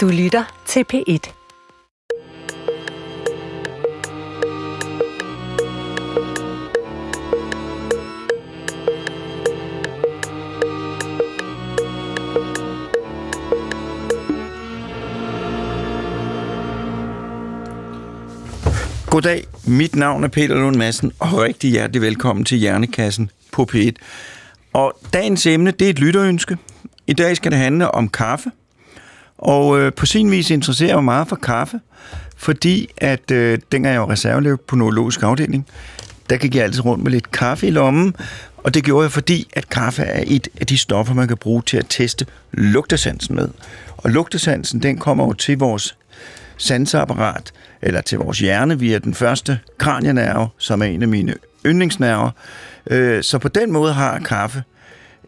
Du lytter til P1. Goddag, mit navn er Peter Lund Madsen, og rigtig hjertelig velkommen til Hjernekassen på P1. Og dagens emne, det er et lytterønske. I dag skal det handle om kaffe. Og øh, på sin vis interesserer jeg mig meget for kaffe, fordi at øh, dengang jeg var reservelev på neurologisk afdeling, der gik jeg altid rundt med lidt kaffe i lommen, og det gjorde jeg, fordi at kaffe er et af de stoffer, man kan bruge til at teste lugtesansen med. Og lugtesansen, den kommer jo til vores sanseapparat, eller til vores hjerne via den første kranienerve, som er en af mine yndlingsnerver. Øh, så på den måde har kaffe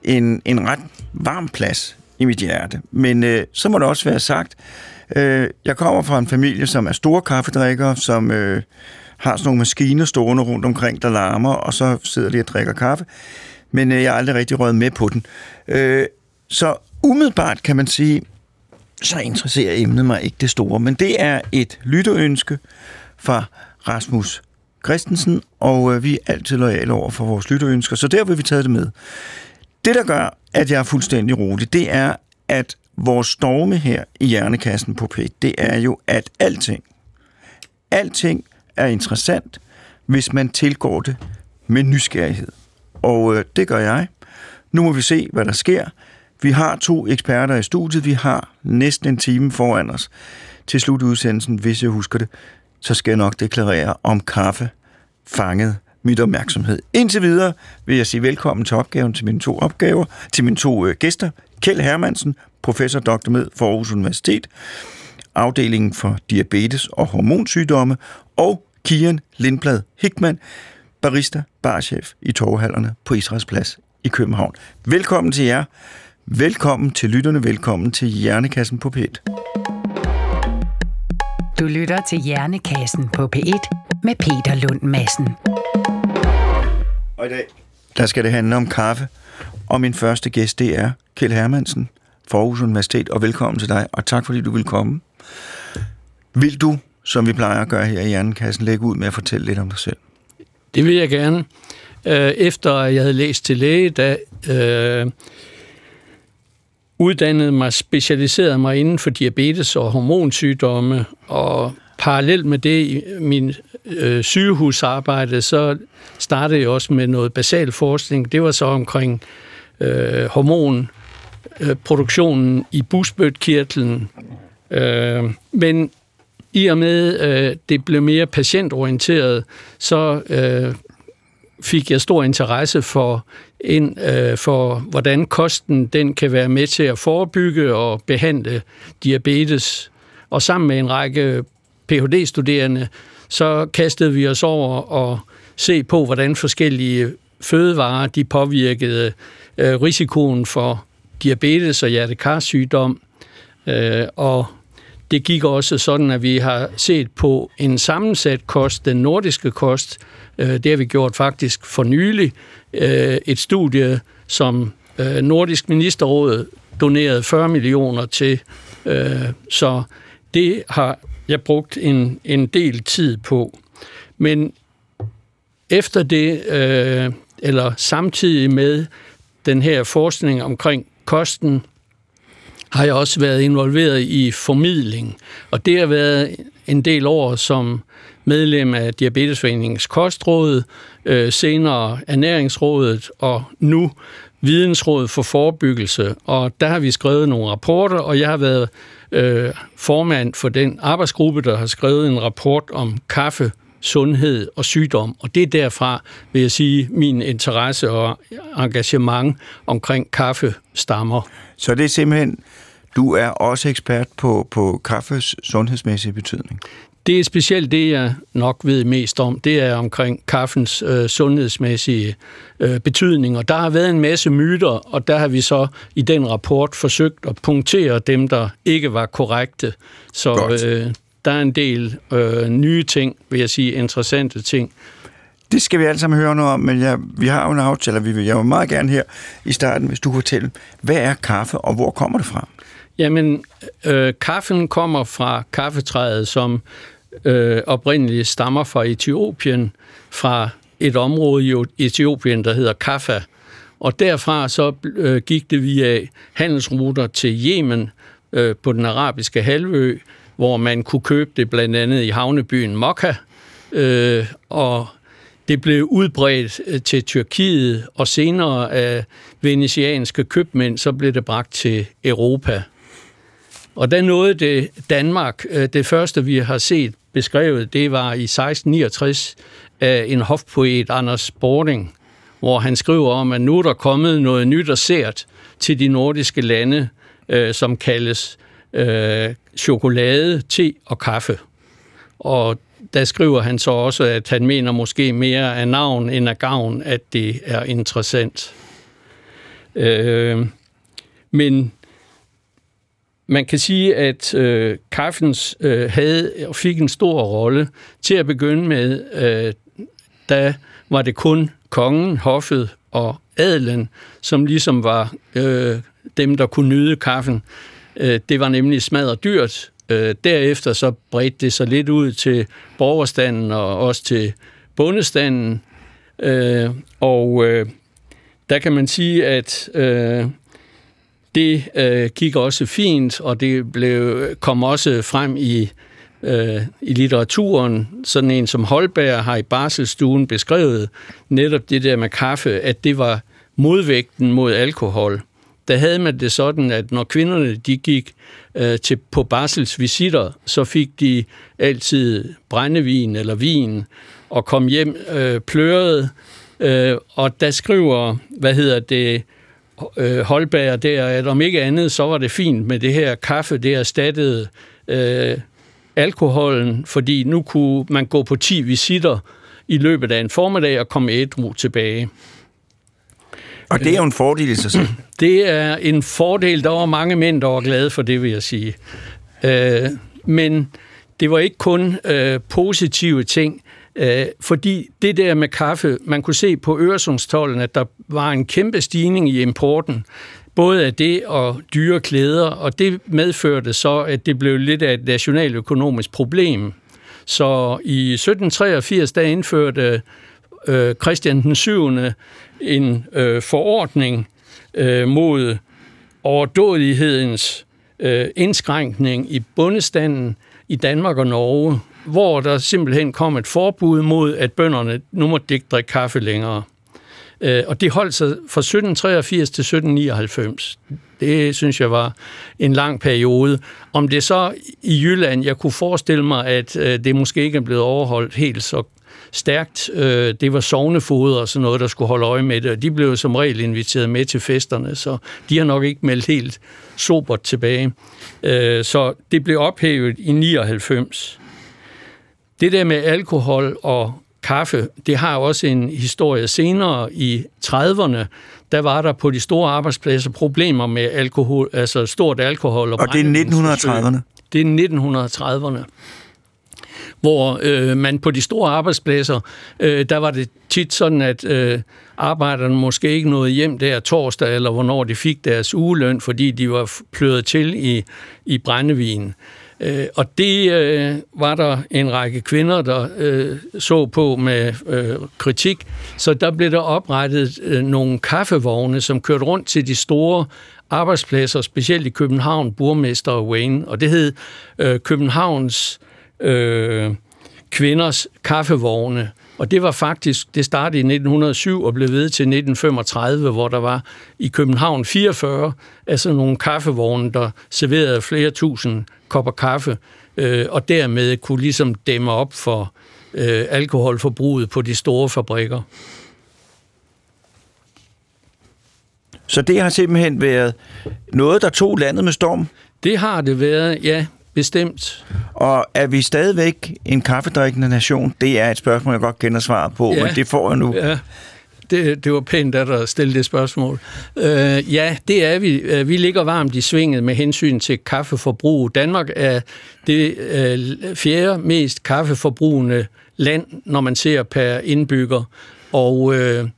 en, en ret varm plads i mit hjerte. Men øh, så må det også være sagt, øh, jeg kommer fra en familie, som er store kaffedrikkere, som øh, har sådan nogle maskiner stående rundt omkring, der larmer, og så sidder de og drikker kaffe. Men øh, jeg har aldrig rigtig røget med på den. Øh, så umiddelbart kan man sige, så interesserer emnet mig ikke det store, men det er et lytterønske fra Rasmus Christensen, og øh, vi er altid lojale over for vores lytterønsker, så der vil vi tage det med. Det, der gør, at jeg er fuldstændig rolig, det er, at vores storme her i Hjernekassen på P, det er jo, at alting, alting er interessant, hvis man tilgår det med nysgerrighed. Og øh, det gør jeg. Nu må vi se, hvad der sker. Vi har to eksperter i studiet. Vi har næsten en time foran os til slut udsendelsen, Hvis jeg husker det, så skal jeg nok deklarere om kaffe fanget mit opmærksomhed. Indtil videre vil jeg sige velkommen til opgaven til mine to opgaver, til mine to øh, gæster. Kjeld Hermansen, professor Dr. Med for Aarhus Universitet, afdelingen for diabetes og hormonsygdomme, og Kian Lindblad Hickman, barista, barchef i torvehallerne på Israels Plads i København. Velkommen til jer. Velkommen til lytterne, velkommen til Hjernekassen på P1. Du lytter til Hjernekassen på P1 med Peter Lund Madsen. Og i dag, der skal det handle om kaffe. Og min første gæst, det er Kjeld Hermansen fra Aarhus Universitet. Og velkommen til dig, og tak fordi du vil komme. Vil du, som vi plejer at gøre her i Hjernekassen, lægge ud med at fortælle lidt om dig selv? Det vil jeg gerne. Øh, efter jeg havde læst til læge, da øh, uddannede mig, specialiserede mig inden for diabetes og hormonsygdomme, og parallelt med det i min øh, sygehusarbejde, så startede jeg også med noget basal forskning. Det var så omkring øh, hormonproduktionen øh, i busbødkirtlen. Øh, men i og med, øh, det blev mere patientorienteret, så øh, fik jeg stor interesse for, ind, øh, for hvordan kosten den kan være med til at forebygge og behandle diabetes. Og sammen med en række Ph.D.-studerende, så kastede vi os over og se på, hvordan forskellige fødevarer de påvirkede øh, risikoen for diabetes og hjertekarsygdom. Øh, og det gik også sådan, at vi har set på en sammensat kost, den nordiske kost. Øh, det har vi gjort faktisk for nylig. Øh, et studie, som øh, Nordisk Ministerråd donerede 40 millioner til. Øh, så det har jeg brugt en, en del tid på. Men efter det, øh, eller samtidig med den her forskning omkring kosten, har jeg også været involveret i formidling, og det har været en del år som medlem af Diabetesforeningens Kostråd, øh, senere Ernæringsrådet og nu Vidensrådet for Forebyggelse. Og der har vi skrevet nogle rapporter, og jeg har været øh, formand for den arbejdsgruppe, der har skrevet en rapport om kaffe, sundhed og sygdom. Og det er derfra, vil jeg sige, min interesse og engagement omkring kaffe stammer. Så det er simpelthen, du er også ekspert på, på kaffes sundhedsmæssige betydning? Det er specielt det, jeg nok ved mest om. Det er omkring kaffens øh, sundhedsmæssige øh, betydning. Og der har været en masse myter, og der har vi så i den rapport forsøgt at punktere dem, der ikke var korrekte. Så øh, der er en del øh, nye ting, vil jeg sige, interessante ting. Det skal vi alle sammen høre noget om, men jeg, vi har jo en aftale, vi vil, jeg vil meget gerne her i starten, hvis du kan fortælle, hvad er kaffe, og hvor kommer det fra? Jamen, øh, kaffen kommer fra kaffetræet, som øh, oprindeligt stammer fra Etiopien, fra et område i Etiopien, der hedder Kaffa. Og derfra så øh, gik det via handelsruter til Yemen øh, på den arabiske halvø, hvor man kunne købe det blandt andet i havnebyen Mokka, øh, og det blev udbredt øh, til Tyrkiet, og senere af venetianske købmænd, så blev det bragt til Europa. Og der nåede det Danmark, øh, det første vi har set beskrevet, det var i 1669 af en hofpoet, Anders Bording, hvor han skriver om, at nu er der kommet noget nyt og sært til de nordiske lande, øh, som kaldes øh, chokolade, te og kaffe. Og der skriver han så også, at han mener måske mere af navn end af gavn, at det er interessant. Øh, men man kan sige, at øh, kaffens øh, havde og fik en stor rolle. Til at begynde med, øh, da var det kun kongen, hoffet og adelen, som ligesom var øh, dem, der kunne nyde kaffen. Øh, det var nemlig smadret dyrt. Øh, derefter så bredte det sig lidt ud til borgerstanden og også til bondestanden. Øh, og øh, der kan man sige, at øh, det øh, gik også fint, og det blev, kom også frem i, øh, i litteraturen. Sådan en som Holberg har i Barselstuen beskrevet netop det der med kaffe, at det var modvægten mod alkohol. Der havde man det sådan, at når kvinderne de gik øh, til, på barselsvisitter, så fik de altid brændevin eller vin og kom hjem øh, pløret. Øh, og der skriver, hvad hedder det, øh, Holberg der, at om ikke andet, så var det fint med det her kaffe, det erstattede øh, alkoholen, fordi nu kunne man gå på 10 visitter i løbet af en formiddag og komme ædru tilbage. Og det er jo en fordel i sig selv. Det er en fordel. Der var mange mænd, der var glade for det, vil jeg sige. Øh, men det var ikke kun øh, positive ting. Øh, fordi det der med kaffe, man kunne se på Øresundstollen, at der var en kæmpe stigning i importen, både af det og dyre klæder, og det medførte så, at det blev lidt af et nationaløkonomisk problem. Så i 1783, der indførte øh, Christian den 7. en øh, forordning øh, mod overdådighedens øh, indskrænkning i bundestanden i Danmark og Norge, hvor der simpelthen kom et forbud mod, at bønderne nu må ikke drikke kaffe længere. Øh, og det holdt sig fra 1783 til 1799. Det synes jeg var en lang periode. Om det så i Jylland, jeg kunne forestille mig, at øh, det måske ikke er blevet overholdt helt så stærkt. Øh, det var sovnefoder og sådan noget, der skulle holde øje med det, og de blev som regel inviteret med til festerne, så de har nok ikke meldt helt sobert tilbage. Så det blev ophævet i 99. Det der med alkohol og kaffe, det har også en historie senere i 30'erne. Der var der på de store arbejdspladser problemer med alkohol, altså stort alkohol. Og, og det er 1930'erne? Det er 1930'erne hvor øh, man på de store arbejdspladser, øh, der var det tit sådan, at øh, arbejderne måske ikke nåede hjem der torsdag, eller hvornår de fik deres ugeløn, fordi de var pløret til i, i brændevin. Øh, og det øh, var der en række kvinder, der øh, så på med øh, kritik. Så der blev der oprettet øh, nogle kaffevogne, som kørte rundt til de store arbejdspladser, specielt i København, burmester og Wayne. Og det hed øh, Københavns øh, kvinders kaffevogne. Og det var faktisk, det startede i 1907 og blev ved til 1935, hvor der var i København 44 altså nogle kaffevogne, der serverede flere tusind kopper kaffe, øh, og dermed kunne ligesom dæmme op for øh, alkoholforbruget på de store fabrikker. Så det har simpelthen været noget, der tog landet med storm? Det har det været, ja, bestemt. Og er vi stadigvæk en kaffedrikkende nation? Det er et spørgsmål, jeg godt kender svaret på, ja. men det får jeg nu. Ja det, det var pænt at der stille det spørgsmål. Øh, ja, det er vi. Øh, vi ligger varmt i svinget med hensyn til kaffeforbrug. Danmark er det øh, fjerde mest kaffeforbrugende land, når man ser per indbygger. Og øh,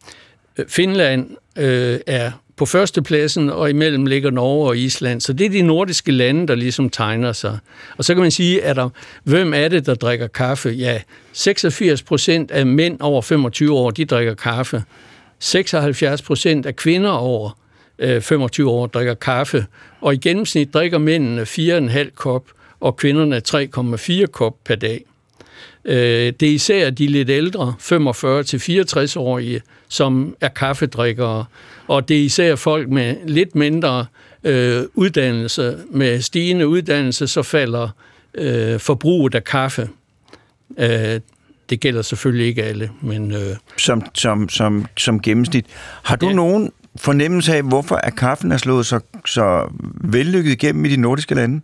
Finland øh, er på førstepladsen, og imellem ligger Norge og Island. Så det er de nordiske lande, der ligesom tegner sig. Og så kan man sige, at der, hvem er det, der drikker kaffe? Ja, 86 procent af mænd over 25 år, de drikker kaffe. 76 procent af kvinder over øh, 25 år drikker kaffe. Og i gennemsnit drikker mændene 4,5 kop, og kvinderne 3,4 kop per dag. Øh, det er især de lidt ældre, 45-64-årige, som er kaffedrikkere, og det er især folk med lidt mindre øh, uddannelse. Med stigende uddannelse, så falder øh, forbruget af kaffe. Øh, det gælder selvfølgelig ikke alle, men... Øh, som, som, som, som gennemsnit. Har du ja. nogen fornemmelse af, hvorfor er kaffen er slået så, så vellykket igennem i de nordiske lande?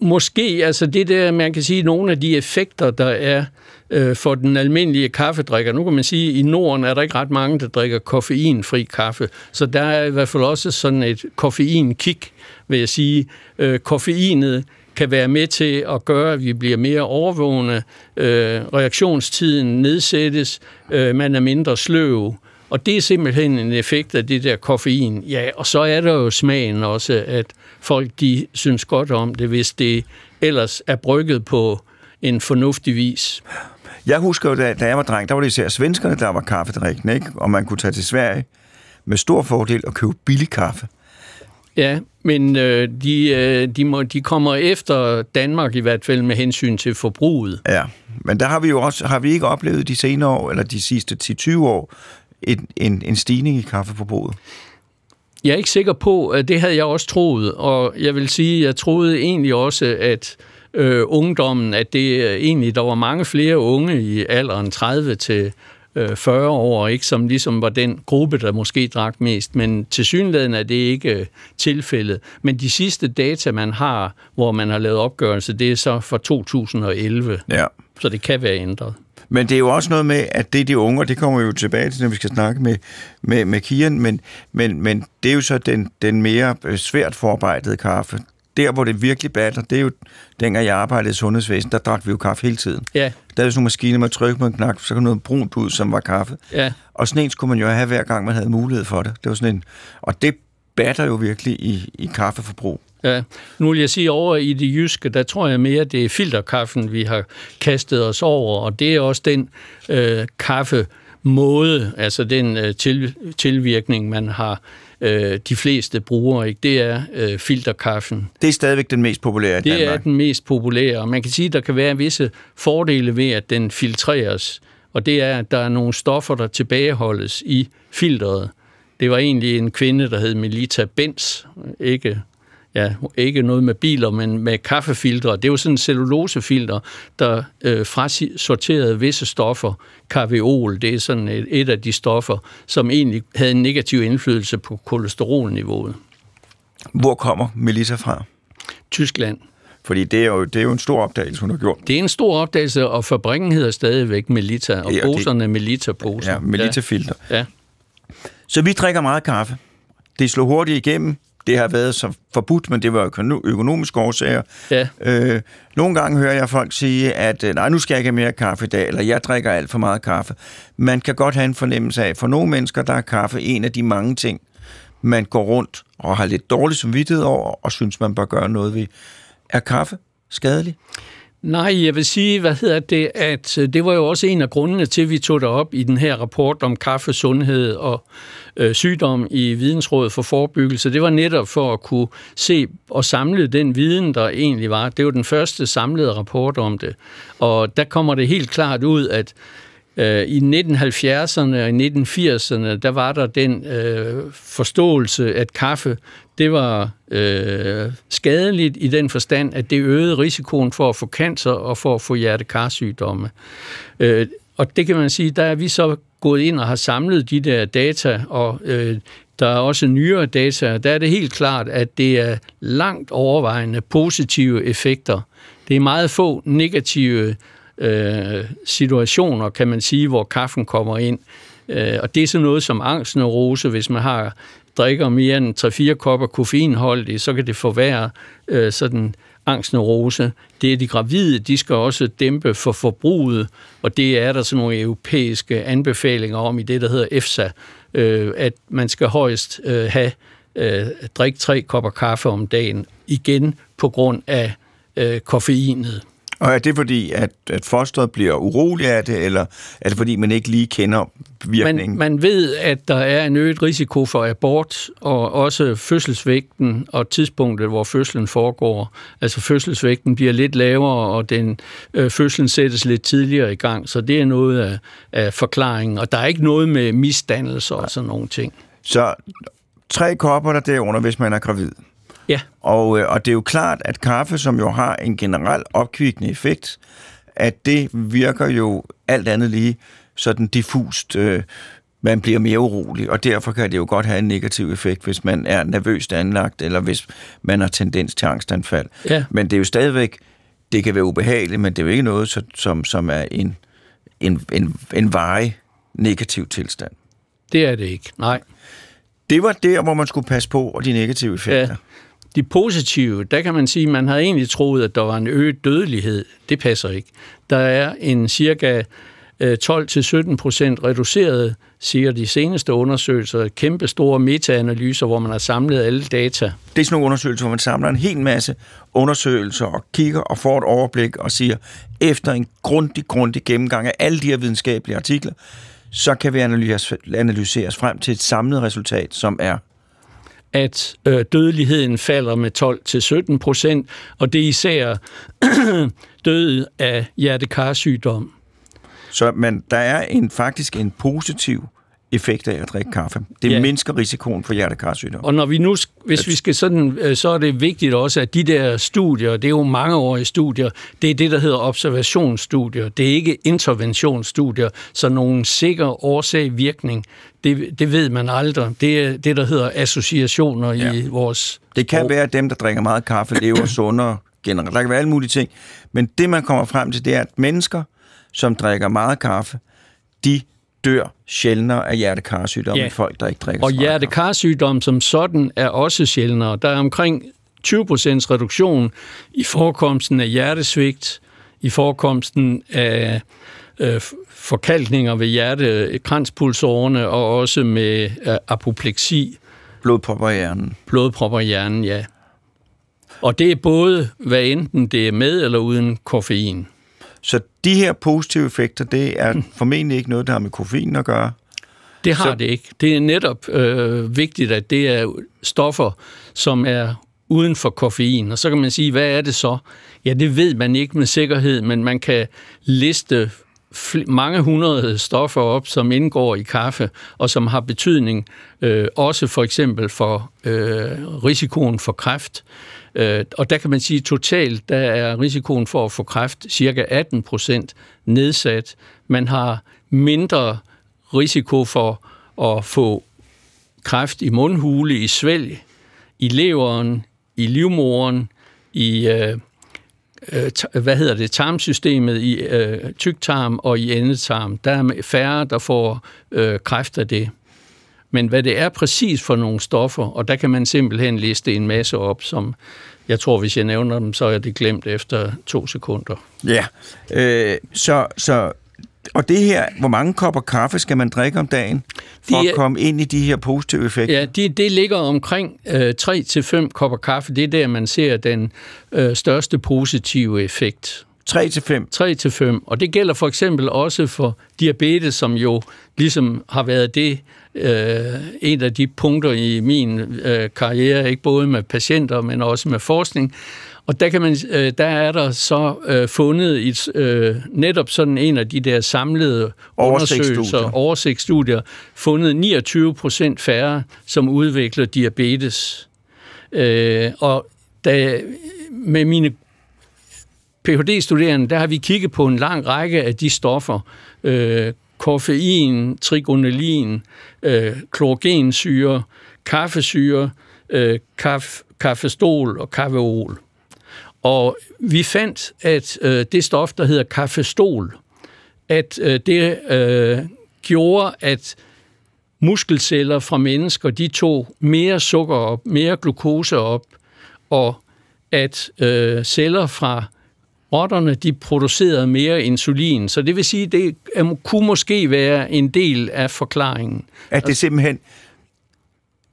Måske, altså det der, man kan sige, nogle af de effekter, der er øh, for den almindelige kaffedrikker. Nu kan man sige, at i Norden er der ikke ret mange, der drikker koffeinfri kaffe. Så der er i hvert fald også sådan et koffeinkick, vil jeg sige. Øh, koffeinet kan være med til at gøre, at vi bliver mere overvågne. Øh, reaktionstiden nedsættes. Øh, man er mindre sløv. Og det er simpelthen en effekt af det der koffein. Ja, og så er der jo smagen også, at folk de synes godt om det, hvis det ellers er brygget på en fornuftig vis. Jeg husker jo, da, da jeg var dreng, der var det især svenskerne, der var kaffedrikkende, ikke? Og man kunne tage til Sverige med stor fordel og købe billig kaffe. Ja, men øh, de, øh, de, må, de kommer efter Danmark i hvert fald med hensyn til forbruget. Ja, men der har vi jo også, har vi ikke oplevet de senere år, eller de sidste 10-20 år, en, en, en stigning i kaffeforbruget? Jeg er ikke sikker på, at det havde jeg også troet, og jeg vil sige, jeg troede egentlig også, at øh, ungdommen, at det øh, egentlig, der var mange flere unge i alderen 30 til 40 øh, år, ikke, som ligesom var den gruppe, der måske drak mest, men til synligheden er det ikke øh, tilfældet. Men de sidste data, man har, hvor man har lavet opgørelse, det er så fra 2011. Ja. Så det kan være ændret. Men det er jo også noget med, at det de unge, det kommer vi jo tilbage til, når vi skal snakke med, med, med Kian, men, men, men det er jo så den, den mere svært forarbejdede kaffe der, hvor det virkelig batter, det er jo, dengang jeg arbejdede i sundhedsvæsen, der drak vi jo kaffe hele tiden. Ja. Der er sådan nogle maskiner, man trykker på en knap, så kom noget brunt ud, som var kaffe. Ja. Og sådan en skulle man jo have hver gang, man havde mulighed for det. Det var sådan en, og det batter jo virkelig i, i kaffeforbrug. Ja, nu vil jeg sige over i det jyske, der tror jeg mere, det er filterkaffen, vi har kastet os over, og det er også den øh, kaffe måde, altså den øh, til, tilvirkning, man har øh, de fleste bruger, ikke? det er øh, filterkaffen. Det er stadigvæk den mest populære i Det Danmark. er den mest populære, og man kan sige, at der kan være visse fordele ved, at den filtreres, og det er, at der er nogle stoffer, der tilbageholdes i filteret. Det var egentlig en kvinde, der hed Melita Benz, ikke ja, ikke noget med biler, men med kaffefiltre. Det var sådan en cellulosefilter, der øh, frasorterede visse stoffer. Kaviol, det er sådan et, et af de stoffer, som egentlig havde en negativ indflydelse på kolesterolniveauet. Hvor kommer Melissa fra? Tyskland. Fordi det er, jo, det er jo en stor opdagelse, hun har gjort. Det er en stor opdagelse, og fabrikken hedder stadigvæk Melita, og ja, poserne er Melita-poser. Ja, Melita-filter. Ja. Så vi drikker meget kaffe. Det slår hurtigt igennem det har været så forbudt, men det var økonomiske årsager. Ja. Øh, nogle gange hører jeg folk sige, at øh, nej, nu skal jeg ikke have mere kaffe i dag, eller jeg drikker alt for meget kaffe. Man kan godt have en fornemmelse af, for nogle mennesker, der er kaffe en af de mange ting, man går rundt og har lidt dårlig samvittighed over, og synes, man bør gøre noget ved. Er kaffe skadelig? Nej, jeg vil sige, hvad hedder det, at øh, det var jo også en af grundene til, at vi tog det op i den her rapport om kaffe, sundhed og øh, sygdom i Vidensrådet for Forebyggelse. Det var netop for at kunne se og samle den viden, der egentlig var. Det var den første samlede rapport om det. Og der kommer det helt klart ud, at Øh, i 1970'erne og i 1980'erne, der var der den øh, forståelse, at kaffe det var øh, skadeligt i den forstand, at det øgede risikoen for at få cancer og for at få hjertekarsygdomme. Øh, og det kan man sige, der er vi så gået ind og har samlet de der data, og øh, der er også nyere data. Der er det helt klart, at det er langt overvejende positive effekter. Det er meget få negative øh, situationer, kan man sige, hvor kaffen kommer ind. Øh, og det er sådan noget som angstneurose, hvis man har drikker mere end 3-4 kopper koffeinholdigt, så kan det forværre øh, sådan angstneurose. Det er de gravide, de skal også dæmpe for forbruget, og det er der sådan nogle europæiske anbefalinger om i det, der hedder EFSA, øh, at man skal højst øh, have øh, drikke tre kopper kaffe om dagen, igen på grund af øh, koffeinet. Og er det fordi, at, at fosteret bliver urolig af det, eller er det fordi, man ikke lige kender virkningen? Man, man ved, at der er en øget risiko for abort, og også fødselsvægten og tidspunktet, hvor fødslen foregår. Altså fødselsvægten bliver lidt lavere, og den øh, fødslen sættes lidt tidligere i gang, så det er noget af, af forklaringen. Og der er ikke noget med misdannelse og sådan nogle ting. Så tre kopper der derunder, hvis man er gravid. Ja. Og, øh, og det er jo klart, at kaffe, som jo har en generel opkvikkende effekt, at det virker jo alt andet lige sådan diffust. Øh, man bliver mere urolig, og derfor kan det jo godt have en negativ effekt, hvis man er nervøst anlagt, eller hvis man har tendens til angstanfald. Ja. Men det er jo stadigvæk, det kan være ubehageligt, men det er jo ikke noget, som, som er en, en, en, en varig negativ tilstand. Det er det ikke, nej. Det var der, hvor man skulle passe på, og de negative effekter. Ja. De positive, der kan man sige, at man havde egentlig troet, at der var en øget dødelighed. Det passer ikke. Der er en cirka øh, 12-17 procent reduceret, siger de seneste undersøgelser, kæmpe store metaanalyser, hvor man har samlet alle data. Det er sådan nogle undersøgelser, hvor man samler en hel masse undersøgelser og kigger og får et overblik og siger, efter en grundig, grundig gennemgang af alle de her videnskabelige artikler, så kan vi analyseres, analyseres frem til et samlet resultat, som er at øh, dødeligheden falder med 12-17 procent, og det er især død af hjertekarsygdom. Så men der er en, faktisk en positiv effekt af at drikke kaffe. Det Ja. mindsker risikoen for hjertekarsygdom. Og når vi nu, hvis vi skal sådan, øh, så er det vigtigt også, at de der studier, det er jo mangeårige studier, det er det, der hedder observationsstudier. Det er ikke interventionsstudier, så nogen sikker årsag-virkning, det, det ved man aldrig. Det er det, der hedder associationer ja. i vores Det kan sprog. være, at dem, der drikker meget kaffe, lever sundere generelt. Der kan være alle mulige ting. Men det, man kommer frem til, det er, at mennesker, som drikker meget kaffe, de dør sjældnere af hjertekarsygdom Ja. end folk, der ikke drikker Og hjertekarsygdom som sådan er også sjældnere. Der er omkring 20 procents reduktion i forekomsten af hjertesvigt, i forekomsten af øh, forkalkninger ved hjertekranspulsårene og også med øh, apopleksi, Blodpropper i hjernen. blodpropper i hjernen, ja. Og det er både, hvad enten det er med eller uden koffein. Så de her positive effekter, det er formentlig ikke noget, der har med koffein at gøre. Det har Så- det ikke. Det er netop øh, vigtigt, at det er stoffer, som er uden for koffein. Og så kan man sige, hvad er det så? Ja, det ved man ikke med sikkerhed, men man kan liste mange hundrede stoffer op, som indgår i kaffe, og som har betydning øh, også for eksempel for øh, risikoen for kræft. Øh, og der kan man sige, at totalt der er risikoen for at få kræft cirka 18 procent nedsat. Man har mindre risiko for at få kræft i mundhule, i svælg, i leveren, i livmoderen, i øh, øh, hvad hedder det, tarmsystemet, i øh, tyktarm og i endetarm. Der er færre, der får øh, kræft af det. Men hvad det er præcis for nogle stoffer, og der kan man simpelthen liste en masse op, som jeg tror, hvis jeg nævner dem, så er det glemt efter to sekunder. Ja. Øh, så, så, og det her, hvor mange kopper kaffe skal man drikke om dagen, for De at komme ind i de her positive effekter? Ja, det, det ligger omkring øh, 3-5 kopper kaffe. Det er der, man ser den øh, største positive effekt. 3 til 5. 3 til 5. Og det gælder for eksempel også for diabetes, som jo ligesom har været det øh, en af de punkter i min øh, karriere, ikke både med patienter, men også med forskning. Og der, kan man, øh, der er der så øh, fundet et, øh, netop sådan en af de der samlede undersøgelser, oversigtsstudier, fundet 29 procent færre, som udvikler diabetes. Øh, og da, med mine Ph.D.-studerende, der har vi kigget på en lang række af de stoffer. Øh, koffein, trigonelin, øh, klorogensyre, kaffesyre, øh, kaf, kaffestol og kaffeol. Og vi fandt, at øh, det stof, der hedder kaffestol, at øh, det øh, gjorde, at muskelceller fra mennesker, de tog mere sukker op, mere glukose op, og at øh, celler fra rotterne de producerede mere insulin, så det vil sige, det kunne måske være en del af forklaringen. At det simpelthen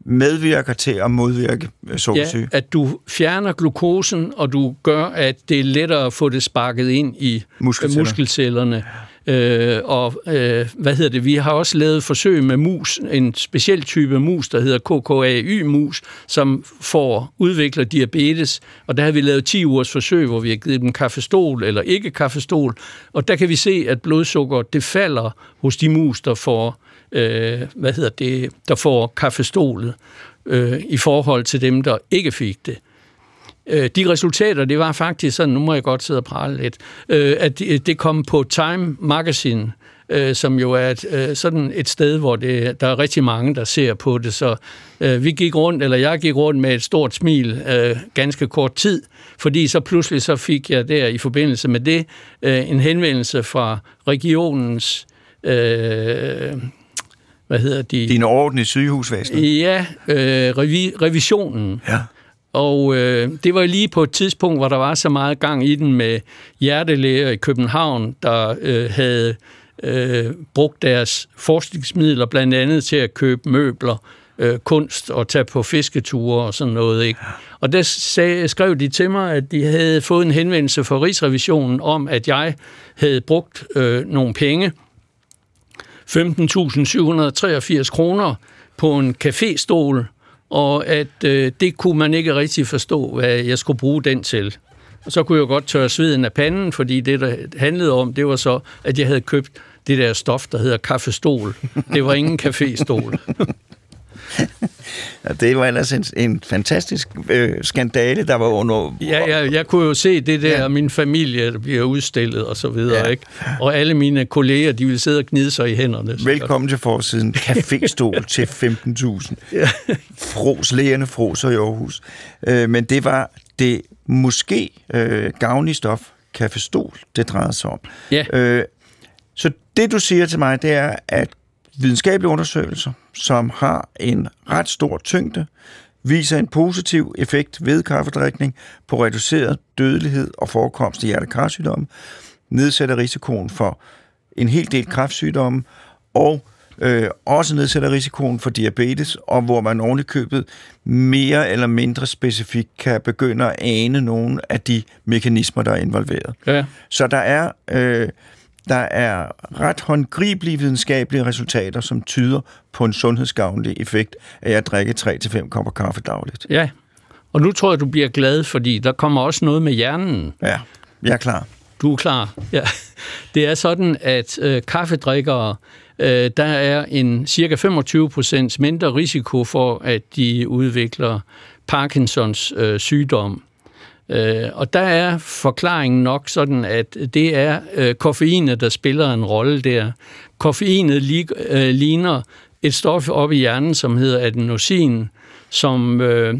medvirker til at modvirke øh, sukkersyge? Ja, at du fjerner glukosen, og du gør, at det er lettere at få det sparket ind i Muskelceller. muskelcellerne. Øh, og øh, hvad hedder det? Vi har også lavet forsøg med mus, en speciel type mus, der hedder KKAY-mus, som får udvikler diabetes. Og der har vi lavet 10 ugers forsøg, hvor vi har givet dem kaffestol eller ikke kaffestol. Og der kan vi se, at blodsukker det falder hos de mus, der får øh, hvad hedder det, der får kaffestolet øh, i forhold til dem, der ikke fik det. Øh, de resultater, det var faktisk sådan, nu må jeg godt sidde og prale lidt, øh, at det kom på Time Magazine, øh, som jo er et, øh, sådan et sted, hvor det, der er rigtig mange, der ser på det. Så øh, vi gik rundt, eller jeg gik rundt med et stort smil øh, ganske kort tid, fordi så pludselig så fik jeg der i forbindelse med det øh, en henvendelse fra regionens øh, hvad hedder de? Din orden i sygehusvæsenet? Ja, øh, revi, revisionen. Ja. Og øh, det var lige på et tidspunkt, hvor der var så meget gang i den med hjertelæger i København, der øh, havde øh, brugt deres forskningsmidler blandt andet til at købe møbler, øh, kunst og tage på fisketure og sådan noget. Ikke? Og der sag, skrev de til mig, at de havde fået en henvendelse fra Rigsrevisionen om, at jeg havde brugt øh, nogle penge, 15.783 kroner på en caféstol, og at øh, det kunne man ikke rigtig forstå, hvad jeg skulle bruge den til. Og så kunne jeg godt tørre sveden af panden, fordi det, der handlede om, det var så, at jeg havde købt det der stof, der hedder kaffestol. Det var ingen kaffestol. Det var ellers en, en fantastisk øh, skandale, der var under... Ja, ja, jeg kunne jo se det der, ja. min familie der bliver udstillet og så videre, ja. ikke? Og alle mine kolleger, de ville sidde og gnide sig i hænderne. Velkommen til forsiden. Caféstol til 15.000. Ja. Fros, lægerne froser i Aarhus. Øh, men det var det måske øh, gavnlige stof, kaffestol, det drejede sig om. Ja. Øh, så det, du siger til mig, det er, at videnskabelige undersøgelser, som har en ret stor tyngde, viser en positiv effekt ved kaffedrikning på reduceret dødelighed og forekomst af hjertekarsygdomme, nedsætter risikoen for en hel del kræftsygdomme, og øh, også nedsætter risikoen for diabetes, og hvor man ovenikøbet mere eller mindre specifikt kan begynde at ane nogle af de mekanismer, der er involveret. Ja. Så der er, øh, der er ret håndgribelige videnskabelige resultater, som tyder på en sundhedsgavnlig effekt af at drikke 3-5 kopper kaffe dagligt. Ja, og nu tror jeg, du bliver glad, fordi der kommer også noget med hjernen. Ja, jeg er klar. Du er klar. Ja. Det er sådan, at øh, kaffedrikkere, øh, der er en cirka 25 procent mindre risiko for, at de udvikler Parkinsons øh, sygdom. Øh, og der er forklaringen nok sådan, at det er øh, koffeinet, der spiller en rolle der. Koffeinet lig, øh, ligner et stof op i hjernen, som hedder adenosin, som øh,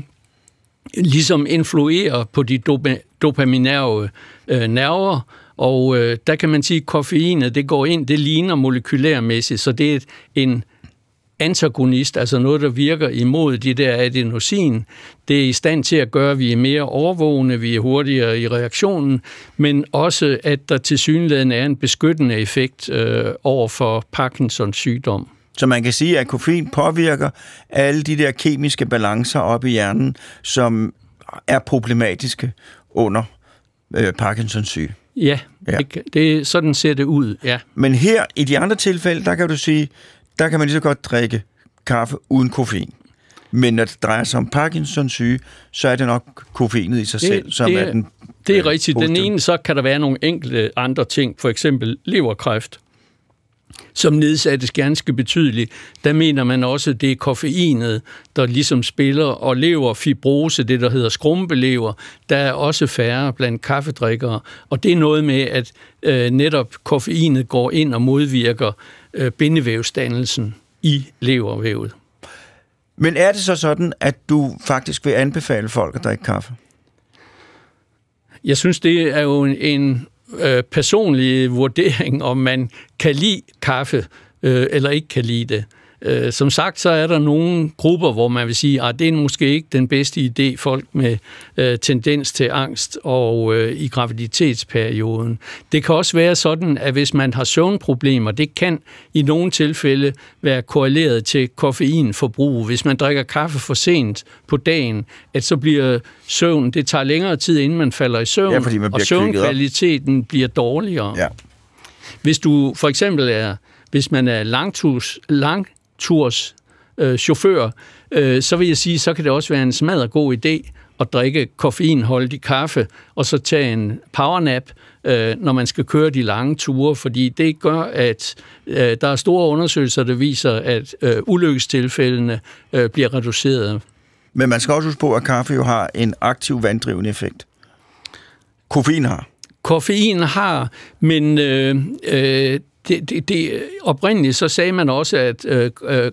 ligesom influerer på de dop- dopaminære øh, nerver, og øh, der kan man sige, at koffeinet det går ind, det ligner molekylærmæssigt, så det er et, en antagonist, altså noget, der virker imod de der adenosin. Det er i stand til at gøre, at vi er mere overvågne, vi er hurtigere i reaktionen, men også, at der til synligheden er en beskyttende effekt øh, over for Parkinsons sygdom. Så man kan sige, at koffein påvirker alle de der kemiske balancer op i hjernen, som er problematiske under øh, Parkinsons syge. Ja, Ja. ja. Det, det, sådan ser det ud, ja. Men her, i de andre tilfælde, der kan du sige, der kan man lige så godt drikke kaffe uden koffein. Men når det drejer sig om Parkinsons syge, så er det nok koffeinet i sig det, selv, som det, er den Det er øh, rigtigt. Den ene, så kan der være nogle enkelte andre ting, for eksempel leverkræft, som nedsættes ganske betydeligt. Der mener man også, at det er koffeinet, der ligesom spiller, og lever fibrose, det der hedder skrumpelever, der er også færre blandt kaffedrikkere. Og det er noget med, at øh, netop koffeinet går ind og modvirker øh, bindevævsdannelsen i levervævet. Men er det så sådan, at du faktisk vil anbefale folk at drikke kaffe? Jeg synes, det er jo en, en øh, personlig vurdering, om man kan lide kaffe øh, eller ikke kan lide det øh, som sagt, så er der nogle grupper, hvor man vil sige, at det er måske ikke den bedste idé, folk med øh, tendens til angst og øh, i graviditetsperioden. Det kan også være sådan, at hvis man har søvnproblemer, det kan i nogle tilfælde være korreleret til koffeinforbrug. Hvis man drikker kaffe for sent på dagen, at så bliver søvn, det tager længere tid, inden man falder i søvn, Ja, og søvnkvaliteten bliver dårligere. Ja. Hvis du for eksempel er, hvis man er langturs, langturs øh, chauffør, øh, så vil jeg sige, så kan det også være en smadret god idé at drikke koffeinholdig kaffe, og så tage en powernap, øh, når man skal køre de lange ture, fordi det gør, at øh, der er store undersøgelser, der viser, at øh, ulykkestilfældene øh, bliver reduceret. Men man skal også huske på, at kaffe jo har en aktiv vanddrivende effekt. Koffein har. Koffein har, men øh, øh, det, det, det, oprindeligt så sagde man også, at, øh, øh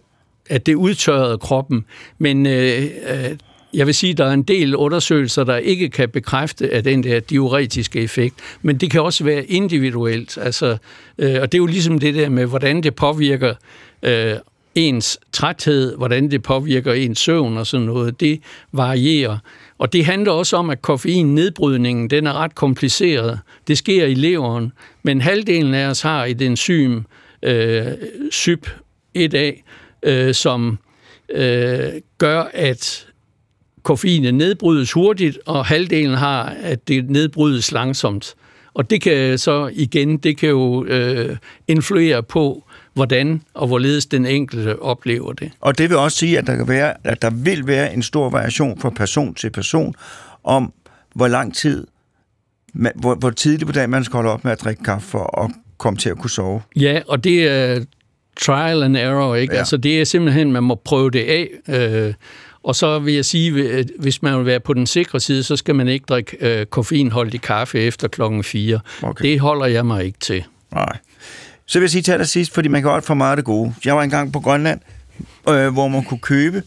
at det udtørrede kroppen, men øh, øh jeg vil sige, at der er en del undersøgelser, der ikke kan bekræfte at den der diuretiske effekt, men det kan også være individuelt, altså, øh, og det er jo ligesom det der med, hvordan det påvirker øh, ens træthed, hvordan det påvirker ens søvn og sådan noget, det varierer. Og det handler også om, at koffeinnedbrydningen, den er ret kompliceret. Det sker i leveren, men halvdelen af os har et enzym, øh, SYP1A, øh, som øh, gør, at koffeinet nedbrydes hurtigt, og halvdelen har, at det nedbrydes langsomt. Og det kan så igen, det kan jo øh, influere på, hvordan og hvorledes den enkelte oplever det. Og det vil også sige, at der, kan være, at der vil være en stor variation fra person til person om, hvor lang tid, man, hvor, hvor tidligt på dagen man skal holde op med at drikke kaffe for at komme til at kunne sove. Ja, og det er trial and error, ikke? Ja. Ja. Altså det er simpelthen, man må prøve det af. Øh, og så vil jeg sige, at hvis man vil være på den sikre side, så skal man ikke drikke øh, koffeinholdig kaffe efter klokken 4. Okay. Det holder jeg mig ikke til. Nej. Så vil jeg sige til allersidst, fordi man kan godt få meget af det gode. Jeg var engang på Grønland, øh, hvor man kunne købe,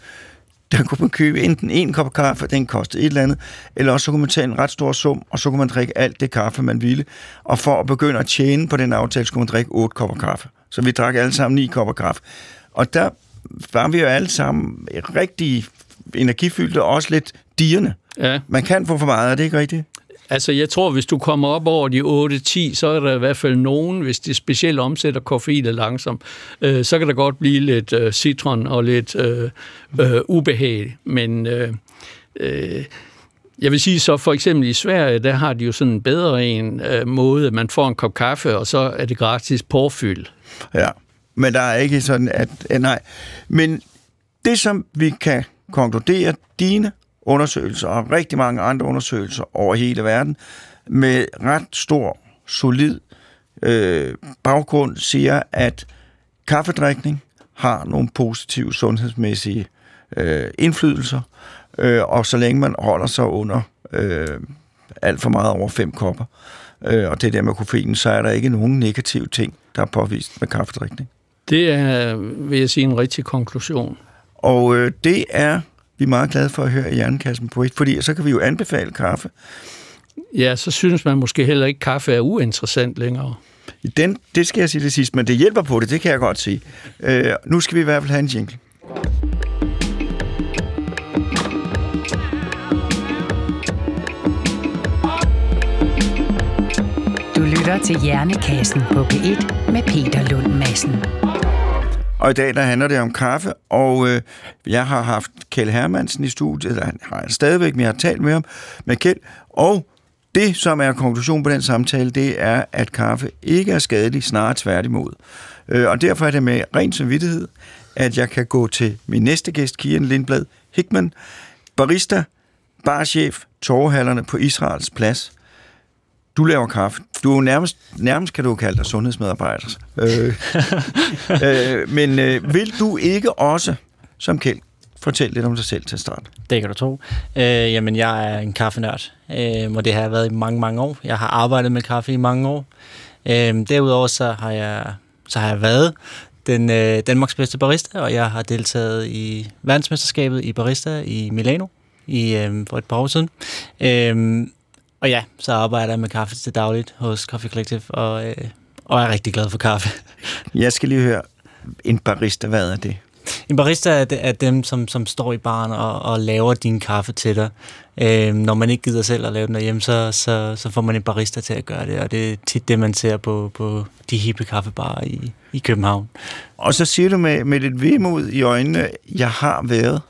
der kunne man købe enten en kop kaffe, den kostede et eller andet, eller også så kunne man tage en ret stor sum, og så kunne man drikke alt det kaffe, man ville. Og for at begynde at tjene på den aftale, skulle man drikke otte kopper kaffe. Så vi drak alle sammen ni kopper kaffe. Og der var vi jo alle sammen rigtig energifyldte, og også lidt dirrende. Ja. Man kan få for meget, er det ikke rigtigt? Altså, jeg tror, hvis du kommer op over de 8-10, så er der i hvert fald nogen, hvis det specielt omsætter koffeinet langsomt, øh, så kan der godt blive lidt øh, citron og lidt øh, øh, ubehag. Men øh, øh, jeg vil sige så, for eksempel i Sverige, der har de jo sådan en bedre en øh, måde, man får en kop kaffe, og så er det gratis påfyld. Ja, men der er ikke sådan, at... eh, Nej, men det, som vi kan konkludere, dine undersøgelser og rigtig mange andre undersøgelser over hele verden, med ret stor, solid øh, baggrund, siger, at kaffedrikning har nogle positive sundhedsmæssige øh, indflydelser, øh, og så længe man holder sig under øh, alt for meget over fem kopper, øh, og det der med koffein, så er der ikke nogen negative ting, der er påvist med kaffedrikning. Det er, vil jeg sige, en rigtig konklusion. Og øh, det er vi er meget glade for at høre i Hjernekassen på et, fordi så kan vi jo anbefale kaffe. Ja, så synes man måske heller ikke, at kaffe er uinteressant længere. I Den, det skal jeg sige det sidst, men det hjælper på det, det kan jeg godt sige. Øh, nu skal vi i hvert fald have en jingle. Du lytter til Hjernekassen på P1 med Peter Lund Madsen. Og i dag der handler det om kaffe, og øh, jeg har haft Kjell Hermansen i studiet, eller han har jeg stadigvæk, men jeg har talt med ham, med Kjell, og det, som er konklusion på den samtale, det er, at kaffe ikke er skadelig, snarere tværtimod. Øh, og derfor er det med ren samvittighed, at jeg kan gå til min næste gæst, Kian Lindblad Hickman, barista, barchef, torvehallerne på Israels plads. Du laver kaffe. Du er jo nærmest, nærmest kan du kalde dig sundhedsmedarbejder. Øh, øh, men øh, vil du ikke også, som Kjeld, fortælle lidt om dig selv til at starte? Det kan du tro. Øh, jamen, jeg er en kaffenørd, øh, og det har jeg været i mange, mange år. Jeg har arbejdet med kaffe i mange år. Øh, derudover så har jeg, så har jeg været den øh, Danmarks bedste barista, og jeg har deltaget i verdensmesterskabet i barista i Milano i, øh, for et par år siden. Øh, og ja, så arbejder jeg med kaffe til dagligt hos Coffee Collective, og, øh, og er rigtig glad for kaffe. Jeg skal lige høre, en barista, hvad er det? En barista er, er dem, som, som står i baren og, og laver din kaffe til dig. Øhm, når man ikke gider selv at lave den derhjemme, så, så, så får man en barista til at gøre det, og det er tit det, man ser på, på de hippe kaffebarer i, i København. Og så siger du med, med lidt vemod i øjnene, jeg har været.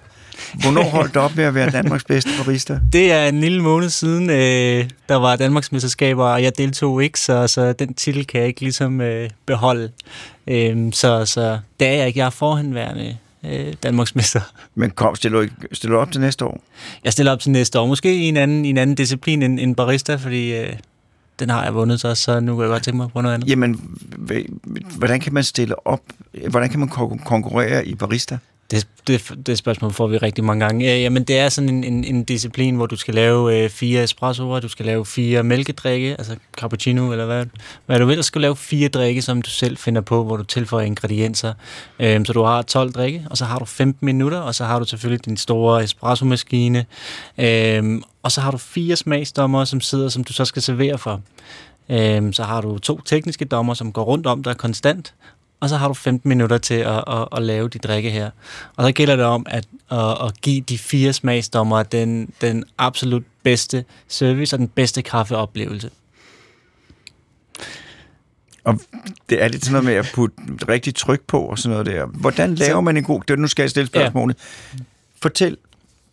Hvornår holdt du op med at være Danmarks bedste barista? Det er en lille måned siden, øh, der var Danmarks mesterskaber, og jeg deltog ikke, så, så den titel kan jeg ikke ligesom øh, beholde. Øh, så, så det er jeg ikke. Jeg er forhenværende øh, Danmarksmester. Men kom, stiller du, stiller du op til næste år? Jeg stiller op til næste år. Måske i en anden, i en anden disciplin end, end barista, fordi øh, den har jeg vundet så, så nu kan jeg godt tænke mig på noget andet. Jamen, hvordan kan man stille op? Hvordan kan man konkurrere i barista? Det, det, det spørgsmål får vi rigtig mange gange. Ja, jamen, det er sådan en, en, en disciplin, hvor du skal lave øh, fire espressoer, du skal lave fire mælkedrikke, altså cappuccino eller hvad, hvad du vil. Du skal lave fire drikke, som du selv finder på, hvor du tilføjer ingredienser. Øh, så du har 12 drikke, og så har du 15 minutter, og så har du selvfølgelig din store espresso-maskine. Øh, og så har du fire smagsdommer, som sidder, som du så skal servere for. Øhm, så har du to tekniske dommer, som går rundt om dig konstant, og så har du 15 minutter til at, at, at lave de drikke her. Og så gælder det om at, at, at give de fire smagsdommer den, den absolut bedste service og den bedste kaffeoplevelse. Og det er lidt sådan noget med at putte rigtig tryk på og sådan noget der. Hvordan laver man en god... Det, nu skal jeg stille spørgsmålet. Ja. Fortæl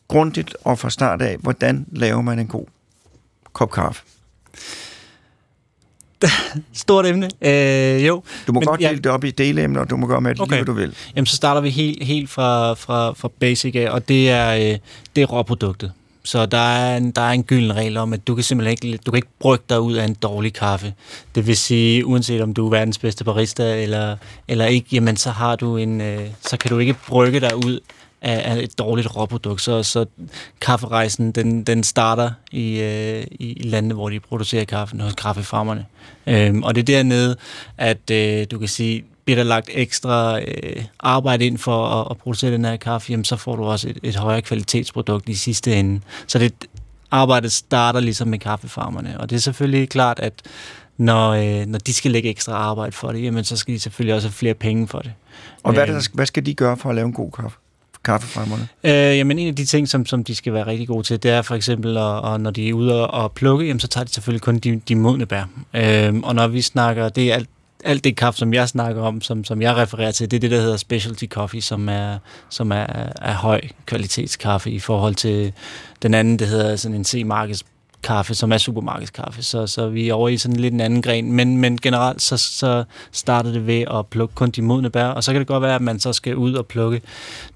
grundigt og fra start af, hvordan laver man en god kop kaffe? Stort emne. Øh, jo. Du må men, godt dele ja. det op i delemner, og du må gøre med det okay. lige, hvad du vil. Jamen, så starter vi helt, helt fra, fra, fra basic af, og det er, øh, det er råproduktet. Så der er, en, der er en gylden regel om, at du kan simpelthen ikke, du kan ikke brygge dig ud af en dårlig kaffe. Det vil sige, uanset om du er verdens bedste barista eller, eller ikke, jamen så har du en, øh, så kan du ikke brygge dig ud af, af et dårligt råprodukt. Så, så kafferejsen, den, den starter i, øh, i landene, hvor de producerer kaffen hos kaffefarmerne. Øhm, og det er dernede, at øh, du kan sige, bliver der lagt ekstra øh, arbejde ind for at, at producere den her kaffe, jamen, så får du også et, et højere kvalitetsprodukt i sidste ende. Så det arbejdet starter ligesom med kaffefarmerne. Og det er selvfølgelig klart, at når, øh, når de skal lægge ekstra arbejde for det, jamen, så skal de selvfølgelig også have flere penge for det. Og hvad, der, hvad skal de gøre for at lave en god kaffe? Kaffefarmerne? Øh, jamen en af de ting, som, som de skal være rigtig gode til, det er for eksempel, at, at når de er ude og, og plukke, jamen, så tager de selvfølgelig kun de, de modne bær. Øh, og når vi snakker, det er alt, alt det kaffe, som jeg snakker om, som, som jeg refererer til, det er det, der hedder specialty coffee, som er, som er, er høj kvalitetskaffe i forhold til den anden, det hedder sådan en C-markeds kaffe, som er supermarkedskaffe. Så, så vi er over i sådan lidt en anden gren. Men, men generelt så, så starter det ved at plukke kun de modne bær, og så kan det godt være, at man så skal ud og plukke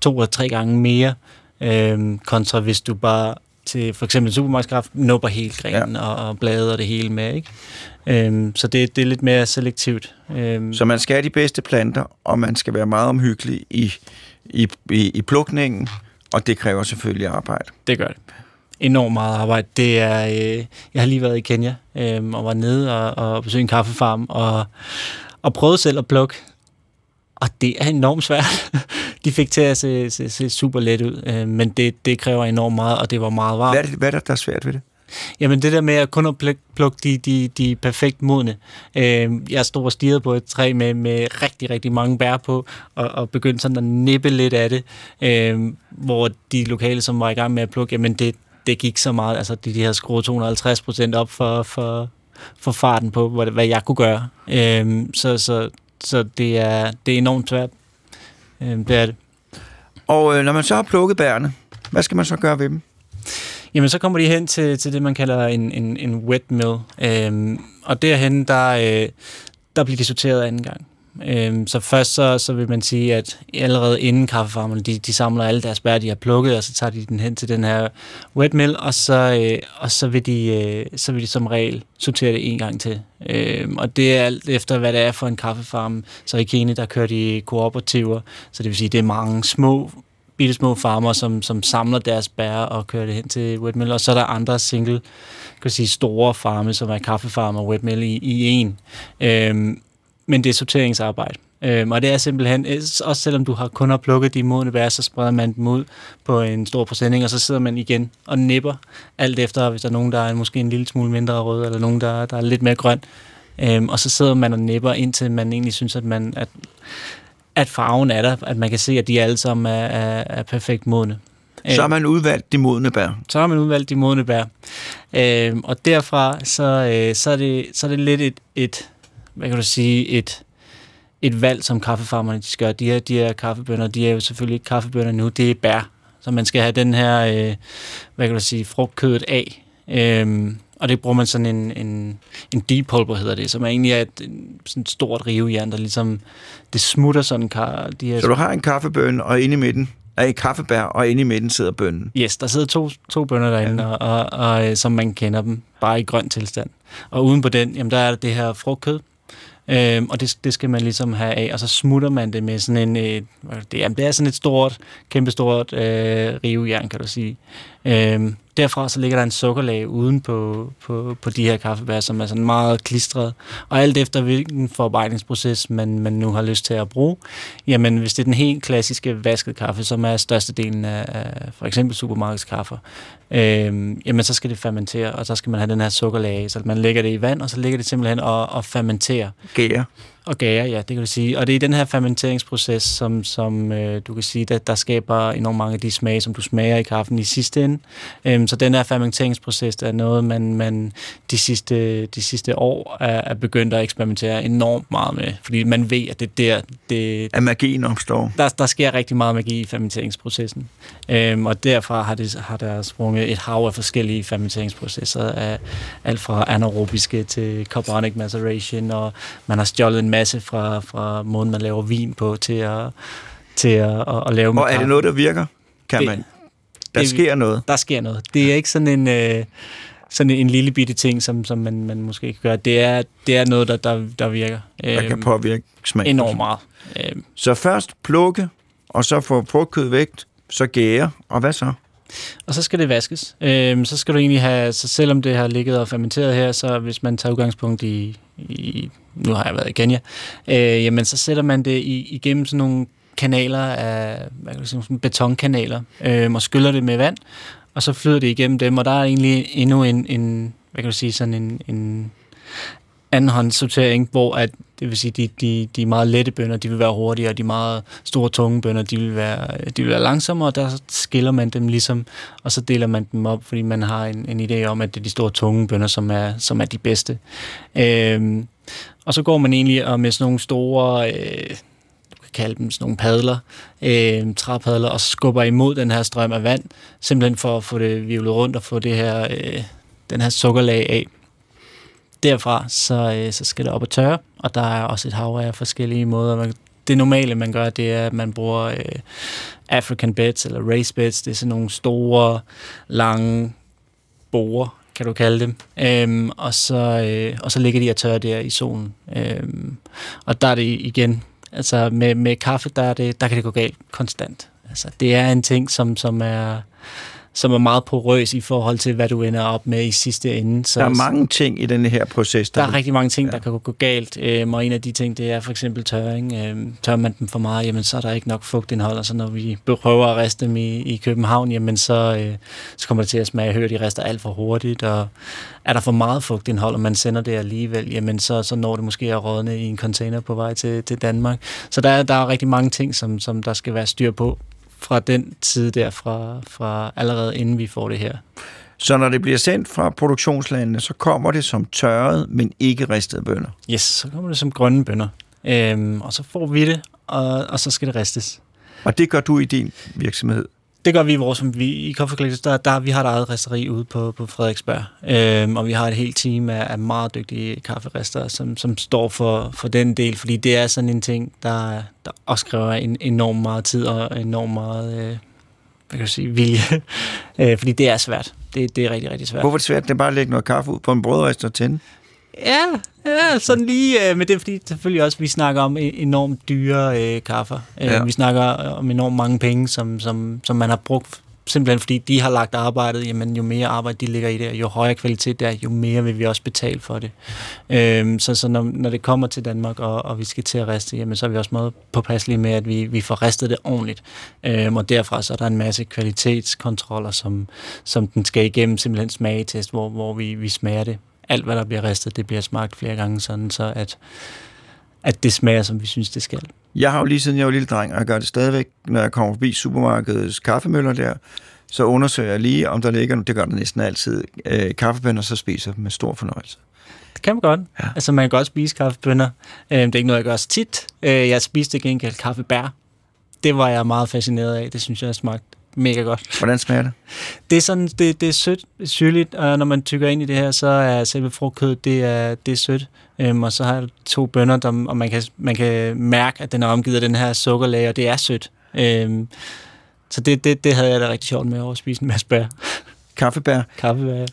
to eller tre gange mere, øhm, kontra hvis du bare til for eksempel supermarkedskaffe nupper hele grenen ja. og, og bladet og det hele med. Ikke? Øhm, så det, det er lidt mere selektivt. Øhm. Så man skal have de bedste planter, og man skal være meget omhyggelig i, i, i, i plukningen, og det kræver selvfølgelig arbejde. Det gør det enormt meget arbejde. Det er, øh, jeg har lige været i Kenya øh, og var nede og, og besøgte en kaffefarm og, og prøvede selv at plukke. Og det er enormt svært. De fik til at se, se, se super let ud, øh, men det, det kræver enormt meget, og det var meget varmt. Hvad er, det, hvad er der, der er svært ved det? Jamen det der med at kun at plukke de, de, de perfekt modne. Øh, jeg stod og stirrede på et træ med, med rigtig, rigtig mange bær på, og, og begyndte sådan at nippe lidt af det, øh, hvor de lokale, som var i gang med at plukke, jamen det, det gik så meget, altså de, de havde skruet 250 procent op for, for, for farten på, hvad, hvad jeg kunne gøre. Øhm, så så, så det, er, det er enormt svært. Øhm, det er det. Og øh, når man så har plukket bærene, hvad skal man så gøre ved dem? Jamen, så kommer de hen til, til det, man kalder en, en, en wet mill. Øhm, og derhen, der, øh, der bliver de sorteret anden gang. Øhm, så først så, så vil man sige, at allerede inden kaffefarmerne, de, de samler alle deres bær, de har plukket, og så tager de den hen til den her wet mill, og så, øh, og så, vil de, øh, så vil de som regel sortere det en gang til. Øhm, og det er alt efter, hvad det er for en kaffefarm. Så i Kenya, der kører de kooperativer, så det vil sige, det er mange små bitte små farmer, som, som samler deres bær og kører det hen til wetmill, og så er der andre single, kan sige, store farme, som er kaffefarmer og wetmill i, i en. Øhm, men det er sorteringsarbejde. Øhm, og det er simpelthen, øh, også selvom du har kun har plukket de modne bær, så spreder man dem ud på en stor præsending, og så sidder man igen og nipper, alt efter, hvis der er nogen, der er måske en lille smule mindre rød, eller nogen, der, der er lidt mere grøn. Øhm, og så sidder man og nipper, indtil man egentlig synes, at man, at, at farven er der, at man kan se, at de alle sammen er, er, er perfekt modne. Så har man udvalgt de modne bær. Så har man udvalgt de modne bær. Øh, og derfra, så, øh, så, er det, så er det lidt et, et, hvad kan du sige, et, et valg, som kaffefarmerne de gøre. De her, de her kaffebønder, de er jo selvfølgelig ikke kaffebønder nu, det er bær. Så man skal have den her, øh, hvad kan du sige, frugtkødet af. Øhm, og det bruger man sådan en, en, en depulper, hedder det, som er egentlig er et sådan et stort rivejern, der ligesom, det smutter sådan de her... Så du har en kaffebønne, og inde i midten er et kaffebær, og inde i midten sidder bønnen. Yes, der sidder to, to bønder derinde, ja. og, og, og, øh, som man kender dem, bare i grøn tilstand. Og uden på den, jamen der er det her frugtkød, Øhm, og det, det skal man ligesom have af, og så smutter man det med sådan en, et, det, jamen, det er sådan et stort, kæmpestort øh, rivejern, kan du sige. Øhm, derfra så ligger der en sukkerlag uden på, på, på de her kaffebær, som er sådan meget klistret. Og alt efter hvilken forarbejdningsproces man, man nu har lyst til at bruge, jamen hvis det er den helt klassiske vasket kaffe, som er størstedelen af, af for eksempel supermarkedskaffe, øhm, jamen så skal det fermentere, og så skal man have den her sukkerlag så man lægger det i vand, og så ligger det simpelthen og, og fermenterer. Gære. Og gære, ja, det kan du sige. Og det er den her fermenteringsproces, som, som øh, du kan sige, der, der skaber enormt mange af de smage, som du smager i kaffen i sidste ende. Øhm, så den her fermenteringsproces er noget, man, man de, sidste, de sidste år er, er begyndt at eksperimentere enormt meget med. Fordi man ved, at det er der... Det, at magien opstår. Der, der sker rigtig meget magi i fermenteringsprocessen. Øhm, og derfra har, det, har der sprunget et hav af forskellige fermenteringsprocesser. Af, alt fra anaerobiske til carbonic maceration, og man har stjålet en masse fra, fra måden, man laver vin på, til at, til at, at, at lave Og er det noget, der virker? Kan det, man? Der det, sker noget? Der sker noget. Det er ikke sådan en... Øh, sådan en lille bitte ting, som, som man, man måske kan gøre. Det er, det er noget, der, der, der virker. Der kan øhm, påvirke smagen. Enormt meget. Øhm. Så først plukke, og så få frugtkød væk, så gære, og hvad så? Og så skal det vaskes. Øhm, så skal du egentlig have, så selvom det har ligget og fermenteret her, så hvis man tager udgangspunkt i, i nu har jeg været i Kenya, øh, jamen så sætter man det i, igennem sådan nogle kanaler af hvad kan sige, sådan betonkanaler, øh, og skyller det med vand, og så flyder det igennem dem, og der er egentlig endnu en, en hvad kan du sige, sådan en, en andenhåndssortering, hvor at, det vil sige, de, de, de meget lette bønder, de vil være hurtigere, og de meget store, tunge bønder, de vil være, de vil være langsommere, og der skiller man dem ligesom, og så deler man dem op, fordi man har en, en idé om, at det er de store, tunge bønder, som er, som er de bedste. Øhm, og så går man egentlig og med sådan nogle store... Øh, du kan kalde dem sådan nogle padler, øh, træpadler, og skubber imod den her strøm af vand, simpelthen for at få det vivlet rundt og få det her, øh, den her sukkerlag af derfra, så, øh, så skal det op og tørre, og der er også et hav af forskellige måder. Man, det normale, man gør, det er, at man bruger øh, African beds eller race beds. Det er sådan nogle store, lange borer, kan du kalde dem. Øhm, og, så, øh, og så ligger de og tørre der i solen. Øhm, og der er det igen, altså med, med kaffe, der, er det, der kan det gå galt konstant. Altså, det er en ting, som, som er som er meget porøs i forhold til, hvad du ender op med i sidste ende. Så, der er mange ting i denne her proces. Der, der er rigtig mange ting, ja. der kan gå galt, øhm, og en af de ting, det er for eksempel tørring. Øhm, tør man dem for meget, jamen, så er der ikke nok fugtindhold, og så når vi prøver at riste dem i, i København, jamen, så, øh, så kommer det til at smage hørt, de rester alt for hurtigt, og er der for meget fugtindhold, og man sender det alligevel, jamen, så, så når det måske at rådne i en container på vej til, til Danmark. Så der, der er rigtig mange ting, som, som der skal være styr på, fra den tid der, fra, fra allerede inden vi får det her. Så når det bliver sendt fra produktionslandene, så kommer det som tørret, men ikke ristede bønner? Yes, så kommer det som grønne bønner. Øhm, og så får vi det, og, og så skal det ristes. Og det gør du i din virksomhed? Det gør vi i vores, vi, i Comfort Collectors, der, der, vi har et eget resteri ude på, på Frederiksberg, øhm, og vi har et helt team af, af meget dygtige kafferester, som, som står for, for den del, fordi det er sådan en ting, der, der også kræver en, enormt meget tid og enormt meget, øh, hvad kan jeg sige, vilje, øh, fordi det er svært. Det, det er rigtig, rigtig svært. Hvorfor er det svært? Det er bare at lægge noget kaffe ud på en brødrester og tænde? Ja, ja, sådan lige, øh, men det er fordi selvfølgelig også, vi snakker om e- enormt dyre øh, kaffer. Øh, ja. Vi snakker om enormt mange penge, som, som, som man har brugt simpelthen fordi de har lagt arbejdet, jamen jo mere arbejde de ligger i det, jo højere kvalitet det er, jo mere vil vi også betale for det. Øhm, så så når, når det kommer til Danmark, og, og vi skal til at riste, jamen så er vi også meget påpasselige med, at vi, vi får ristet det ordentligt. Øhm, og derfra så er der en masse kvalitetskontroller, som, som den skal igennem, simpelthen smagetest, hvor, hvor vi, vi smager det alt, hvad der bliver ristet, det bliver smagt flere gange, sådan så at, at det smager, som vi synes, det skal. Jeg har jo lige siden jeg var lille dreng, og jeg gør det stadigvæk, når jeg kommer forbi supermarkedets kaffemøller der, så undersøger jeg lige, om der ligger, det gør der næsten altid, øh, kaffebønner, så spiser jeg dem med stor fornøjelse. Det kan man godt. Ja. Altså, man kan godt spise kaffebønner. Øh, det er ikke noget, jeg gør så tit. Øh, jeg spiste gengæld kaffebær. Det var jeg meget fascineret af. Det synes jeg smagte mega godt. Hvordan smager det? Det er sådan, det, det er sødt, syrligt, og når man tykker ind i det her, så er selve frugtkødet, det er, det er sødt. Øhm, og så har jeg to bønner, der, og man kan, man kan mærke, at den er omgivet af den her sukkerlag, og det er sødt. Øhm, så det, det, det havde jeg da rigtig sjovt med at spise en masse bær. Kaffebær. Kaffebær.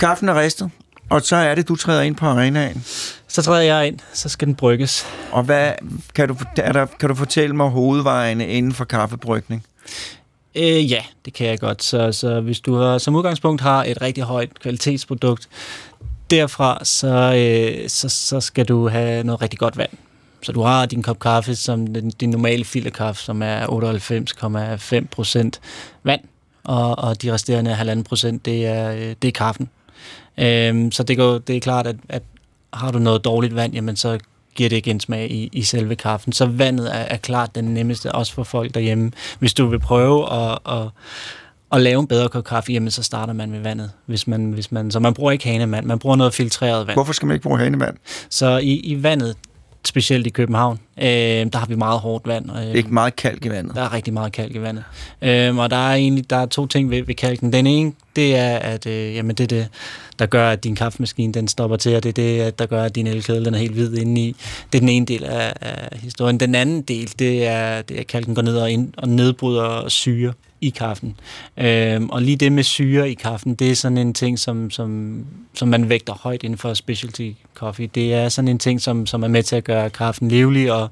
Kaffen er ristet, og så er det, du træder ind på arenaen. Så træder jeg ind, så skal den brygges. Og hvad, kan, du, er der, kan du fortælle mig hovedvejene inden for kaffebrygning? Øh, ja, det kan jeg godt. Så, så hvis du har, som udgangspunkt har et rigtig højt kvalitetsprodukt, derfra så, øh, så, så skal du have noget rigtig godt vand. Så du har din kop kaffe, som den, din normale filterkaffe, som er 98,5 procent vand, og, og de resterende 1,5 procent, det er, øh, det er kaffen. Øhm, så det, går, det er klart, at, at har du noget dårligt vand, jamen så giver det ikke en smag i, i selve kaffen. Så vandet er, er klart den nemmeste, også for folk derhjemme. Hvis du vil prøve at, at, at lave en bedre kop kaffe, jamen så starter man med vandet. Hvis man, hvis man, så man bruger ikke hanemand, man bruger noget filtreret vand. Hvorfor skal man ikke bruge hanevand? Så i, i vandet, specielt i København, øh, der har vi meget hårdt vand. Øh, ikke meget kalk i vandet. der er rigtig meget kalk i vandet. Øhm, og der er egentlig der er to ting ved, ved kalken. Den ene, det er, at øh, jamen, det er det, der gør, at din kaffemaskine den stopper til, og det er det, at der gør, at din elkedel den er helt hvid indeni. Det er den ene del af, af historien. Den anden del, det er, det er at kalken går ned og, ind, og nedbryder syre i kaffen. Øhm, og lige det med syre i kaffen, det er sådan en ting, som, som, som man vægter højt inden for specialty coffee. Det er sådan en ting, som, som er med til at gøre kaffen livlig og,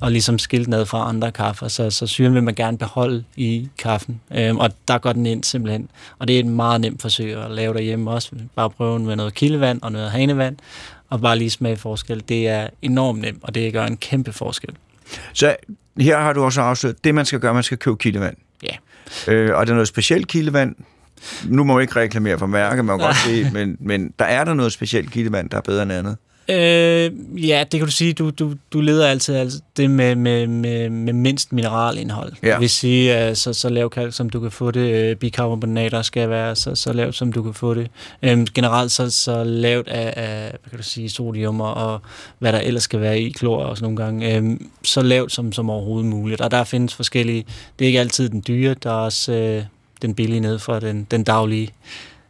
og ligesom skilt ned fra andre kaffer. Så, så syren vil man gerne beholde i kaffen. Øhm, og der går den ind simpelthen. Og det er et meget nemt forsøg at lave derhjemme også. Bare prøve med noget kildevand og noget hanevand, og bare lige smage forskel. Det er enormt nemt, og det gør en kæmpe forskel. Så her har du også afsløret, det man skal gøre, man skal købe kildevand. Ja. Øh, og er der noget specielt kildevand? Nu må jeg ikke reklamere for mærke, man kan godt se, men, men der er der noget specielt kildevand, der er bedre end andet. Øh, ja, det kan du sige. Du, du, du leder altid altså det med, med, med, med mindst mineralindhold. Ja. Det vil sige, at så, så lav kalk, som du kan få det. Øh, bikarbonater skal være så, så lavt, som du kan få det. Øh, generelt så, så lavt af, af hvad kan du sige, sodium og, og hvad der ellers skal være i, klor også nogle gange. Øh, så lavt som, som overhovedet muligt. Og der findes forskellige... Det er ikke altid den dyre, der er også øh, den billige ned fra den, den daglige,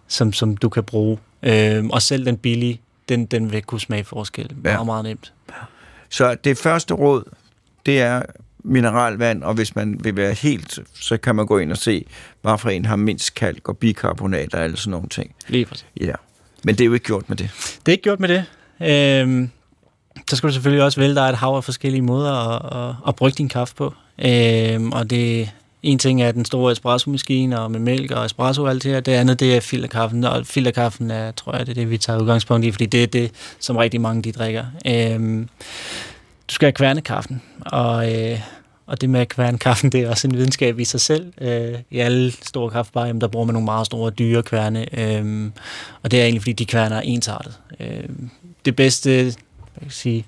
som, som du kan bruge. Øh, og selv den billige, den, den vil kunne smage forskel. Meget, Ja. ja. meget nemt. Så det første råd, det er mineralvand, og hvis man vil være helt, så kan man gå ind og se, hvad for en har mindst kalk og bikarbonat og alle sådan nogle ting. Lige præcis. Ja. Men det er jo ikke gjort med det. Det er ikke gjort med det. Øhm, så skal du selvfølgelig også vælge, er et hav af forskellige måder at, at, at brygge din kaffe på. Øhm, og det en ting er den store espresso-maskine og med mælk og espresso og alt det her. Det andet, det er filterkaffen. Og filterkaffen er, tror jeg, det er det, vi tager udgangspunkt i, fordi det er det, som rigtig mange de drikker. Øhm, du skal have kværnekaffen, og, øh, og det med at kværne kaffen, det er også en videnskab i sig selv. Øh, I alle store kaffebarer, jamen, der bruger man nogle meget store, dyre kværne, øh, og det er egentlig, fordi de kværner er ensartet. Øh, det bedste, hvad kan jeg sige,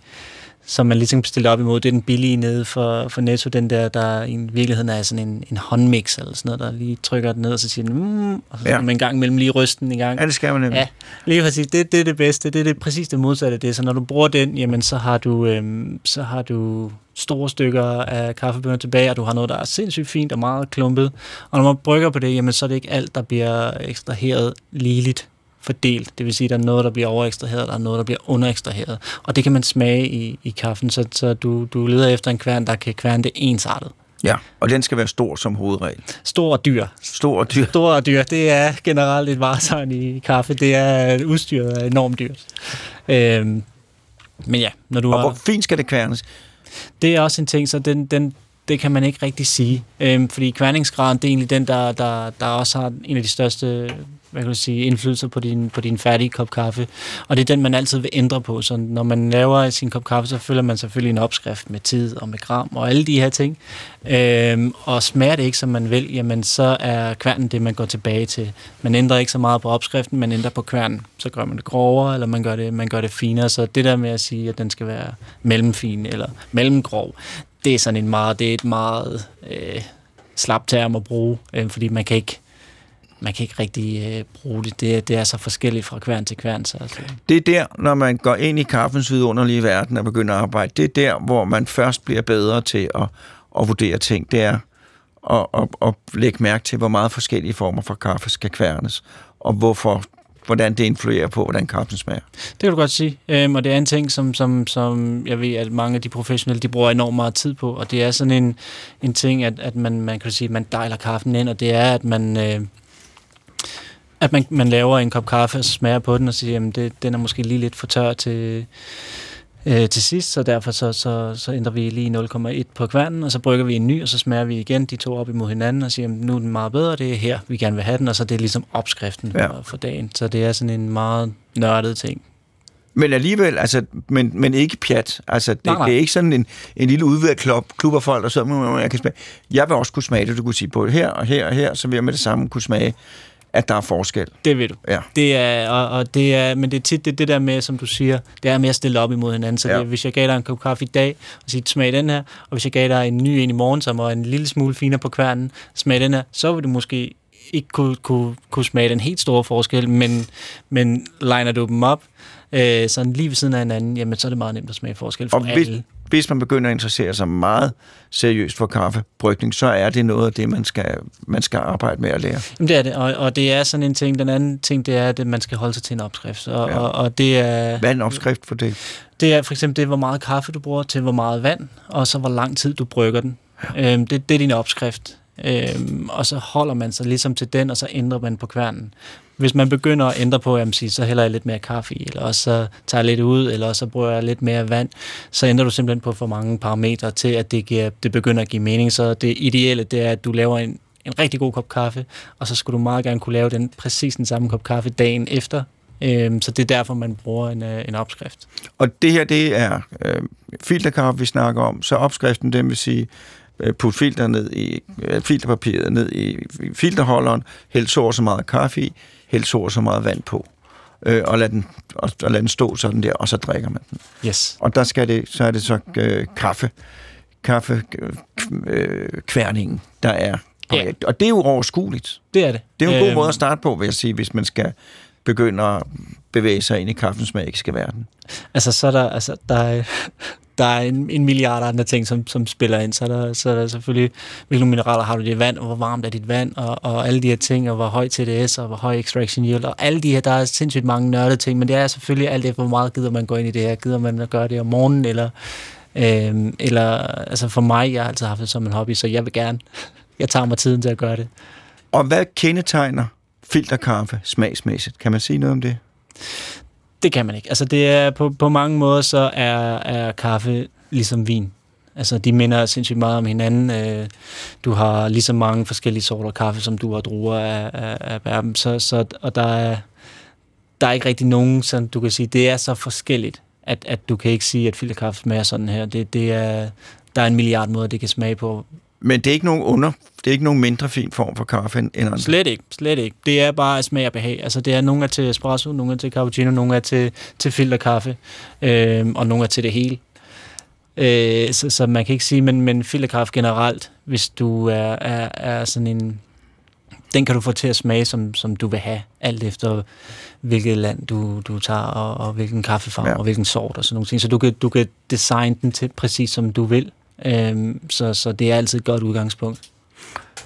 som man ligesom stiller op imod, det er den billige nede for, for Netto, den der, der i virkeligheden er sådan en, en håndmix eller sådan noget, der lige trykker den ned, og så siger den, mm, og så Ja. ja. man en gang imellem lige ryste den i gang. Ja, det skal man nemlig. Ja, lige præcis. Det, det er det bedste. Det er det præcis det modsatte af det. Så når du bruger den, jamen så har du, øhm, så har du store stykker af kaffebønner tilbage, og du har noget, der er sindssygt fint og meget klumpet. Og når man brygger på det, jamen så er det ikke alt, der bliver ekstraheret ligeligt fordelt. Det vil sige, at der er noget, der bliver overekstraheret, og der er noget, der bliver underekstraheret. Og det kan man smage i, i kaffen, så, så du, du leder efter en kværn, der kan kværne det ensartet. Ja, og den skal være stor som hovedregel. Stor og dyr. Stor og dyr. Stor og dyr, det er generelt et varetegn i kaffe. Det er udstyret er enormt dyrt. Øhm, men ja, når du Og har, hvor fint skal det kværnes? det er også en ting, så den, den, det kan man ikke rigtig sige. Øhm, fordi kværningsgraden, det er egentlig den, der, der, der også har en af de største hvad kan du sige, indflydelser på din, på din færdige kop kaffe. Og det er den, man altid vil ændre på. Så når man laver sin kop kaffe, så følger man selvfølgelig en opskrift med tid og med gram og alle de her ting. Øhm, og smager det ikke, som man vil, jamen så er kværnen det, man går tilbage til. Man ændrer ikke så meget på opskriften, man ændrer på kværnen. Så gør man det grovere, eller man gør det, man gør det finere. Så det der med at sige, at den skal være mellemfin eller mellemgrov, det er sådan en meget, det er et meget øh, slapt term at bruge, øh, fordi man kan ikke man kan ikke rigtig øh, bruge det. det. Det er så forskelligt fra kværn til kværn. Så, altså. Det er der, når man går ind i kaffens vidunderlige verden og begynder at arbejde, det er der, hvor man først bliver bedre til at, at vurdere ting. Det er at, at, at lægge mærke til, hvor meget forskellige former for kaffe skal kværnes, og hvorfor hvordan det influerer på, hvordan kaffen smager. Det kan du godt sige. Øhm, og det er en ting, som, som, som jeg ved, at mange af de professionelle, de bruger enormt meget tid på. Og det er sådan en, en ting, at, at man, man kan sige, at man dejler kaffen ind, og det er, at man... Øh, at man, man laver en kop kaffe, og smager på den, og siger, at det, den er måske lige lidt for tør til, øh, til sidst, så derfor så, så, så ændrer vi lige 0,1 på kværnen, og så brygger vi en ny, og så smager vi igen de to op imod hinanden, og siger, at nu er den meget bedre, det er her, vi gerne vil have den, og så det er ligesom opskriften ja. for, for dagen. Så det er sådan en meget nørdet ting. Men alligevel, altså, men, men ikke pjat. Altså, det, nej, nej. det er ikke sådan en, en lille udvidet klub, klub af folk, der så, jeg kan smage. Jeg vil også kunne smage det, du kunne sige på her og her og her, så vil jeg med det samme kunne smage at der er forskel. Det ved du. Ja. Det er, og, og det er, men det er tit det, det der med, som du siger, det er med at stille op imod hinanden. Så ja. det, hvis jeg gav dig en kop kaffe i dag, og sige, smag den her, og hvis jeg gav dig en ny en i morgen, som var en lille smule finere på kværnen, smag den her, så vil du måske ikke kunne, kunne, kunne smage den helt store forskel, men, men liner du dem op, øh, sådan lige ved siden af hinanden, jamen så er det meget nemt at smage forskel for og alle. Hvis man begynder at interessere sig meget seriøst for kaffebrygning, så er det noget af det, man skal, man skal arbejde med at lære. Jamen det er det, og, og det er sådan en ting. Den anden ting, det er, at man skal holde sig til en opskrift. Og, ja. og, og det er, Hvad er en opskrift for det? Det er for eksempel det, hvor meget kaffe du bruger til hvor meget vand, og så hvor lang tid du brygger den. Ja. Øhm, det, det er din opskrift. Øhm, og så holder man sig ligesom til den, og så ændrer man på kværnen. Hvis man begynder at ændre på, jamen, så hælder jeg lidt mere kaffe i, eller også så tager jeg lidt ud, eller så bruger jeg lidt mere vand, så ændrer du simpelthen på for mange parametre til, at det, giver, det begynder at give mening. Så det ideelle, det er, at du laver en, en rigtig god kop kaffe, og så skulle du meget gerne kunne lave den præcis den samme kop kaffe dagen efter, Øhm, så det er derfor, man bruger en, øh, en opskrift. Og det her, det er øh, filterkaffe, vi snakker om. Så opskriften, den vil sige, Øh, putte filter ned i, øh, filterpapiret ned i, filterholderen, hæld så så meget kaffe i, hæld så så meget vand på, øh, og, lad den, og, og lad den stå sådan der, og så drikker man den. Yes. Og der skal det, så er det så øh, kaffe, kaffe øh, kværningen, der er. Ja. Og det er jo overskueligt. Det er det. Det er jo en god øhm. måde at starte på, vil jeg sige, hvis man skal begynde at bevæge sig ind i kaffens magiske verden. Altså, så er der, altså, der er, der er en, en milliard andre ting, som, som spiller ind. Så er, der, så er der selvfølgelig, hvilke mineraler har du i dit vand, og hvor varmt er dit vand, og, og alle de her ting, og hvor høj TDS, og hvor høj extraction yield, og alle de her, der er sindssygt mange nørdede ting, men det er selvfølgelig alt det, hvor meget gider man gå ind i det her. Gider man at gøre det om morgenen, eller, øhm, eller altså for mig, jeg har altid haft det som en hobby, så jeg vil gerne, jeg tager mig tiden til at gøre det. Og hvad kendetegner filterkaffe smagsmæssigt? Kan man sige noget om det? Det kan man ikke. Altså det er på, på mange måder så er, er kaffe ligesom vin. Altså de minder sindssygt meget om hinanden. Øh, du har lige så mange forskellige sorter kaffe, som du har druer af, af, af verden. Så, så, og der er, der er ikke rigtig nogen, som du kan sige, det er så forskelligt, at, at du kan ikke sige, at filterkaffe smager sådan her. Det, det er, der er en milliard måder, det kan smage på. Men det er ikke nogen under, det er ikke nogen mindre fin form for kaffe end andre? Slet ikke, slet ikke. Det er bare smag og behag. Altså det er nogle er til espresso, nogle er til cappuccino, nogle er til, til filterkaffe, øh, og nogle er til det hele. Øh, så, så man kan ikke sige, men, men filterkaffe generelt, hvis du er, er, er sådan en... Den kan du få til at smage, som, som du vil have, alt efter hvilket land du, du tager, og, og hvilken kaffefarve, ja. og hvilken sort, og sådan nogle ting. Så du kan, du kan designe den til præcis, som du vil. Øhm, så, så det er altid et godt udgangspunkt.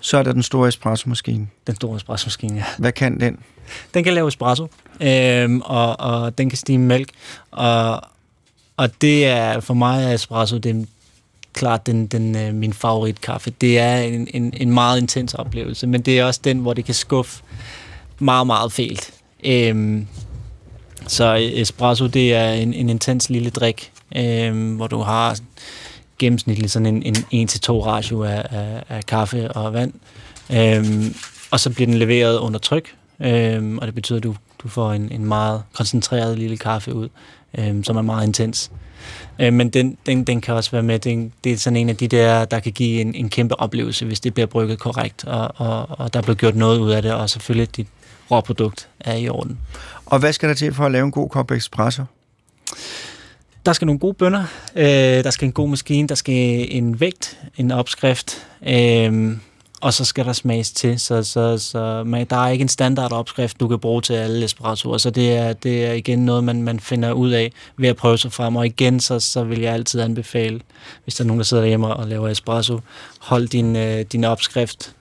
Så er der den store espresso-maskine. Den store espresso-maskine, ja. Hvad kan den? Den kan lave espresso, øhm, og, og den kan stime mælk. Og, og det er for mig er espresso det er klart den, den, øh, min favorit kaffe. Det er en, en, en meget intens oplevelse, men det er også den, hvor det kan skuffe meget, meget fælt. Øhm, så espresso, det er en, en intens lille drik, øhm, hvor du har gennemsnitligt sådan en, en 1-2 ratio af, af, af kaffe og vand. Øhm, og så bliver den leveret under tryk, øhm, og det betyder, at du, du får en, en meget koncentreret lille kaffe ud, øhm, som er meget intens. Øhm, men den, den, den kan også være med, den, det er sådan en af de der, der kan give en, en kæmpe oplevelse, hvis det bliver brygget korrekt, og, og, og der bliver gjort noget ud af det, og selvfølgelig dit råprodukt er i orden. Og hvad skal der til for at lave en god kop espresso? Der skal nogle gode bønder, øh, der skal en god maskine, der skal en vægt, en opskrift, øh, og så skal der smages til. Så, så, så man, der er ikke en standard opskrift, du kan bruge til alle espressoer, så det er, det er igen noget, man, man finder ud af ved at prøve sig frem. Og igen, så, så vil jeg altid anbefale, hvis der er nogen, der sidder derhjemme og laver espresso, hold din, øh, din opskrift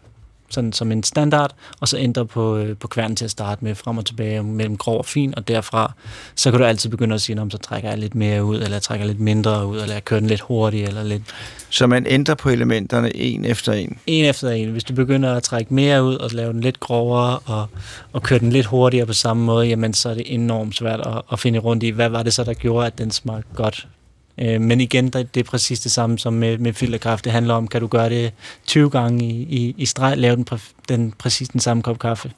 sådan som en standard, og så ændre på, øh, på kværnen til at starte med, frem og tilbage mellem grov og fin, og derfra, så kan du altid begynde at sige, om så trækker jeg lidt mere ud, eller jeg trækker lidt mindre ud, eller jeg kører den lidt hurtigt, eller lidt... Så man ændrer på elementerne en efter en? En efter en. Hvis du begynder at trække mere ud, og lave den lidt grovere, og, og køre den lidt hurtigere på samme måde, jamen så er det enormt svært at, at finde rundt i, hvad var det så, der gjorde, at den smagte godt Øh, men igen, det er præcis det samme som med, med filterkaffe. Det handler om, kan du gøre det 20 gange i, i, i streg, lave den, den præcis den samme kop kaffe.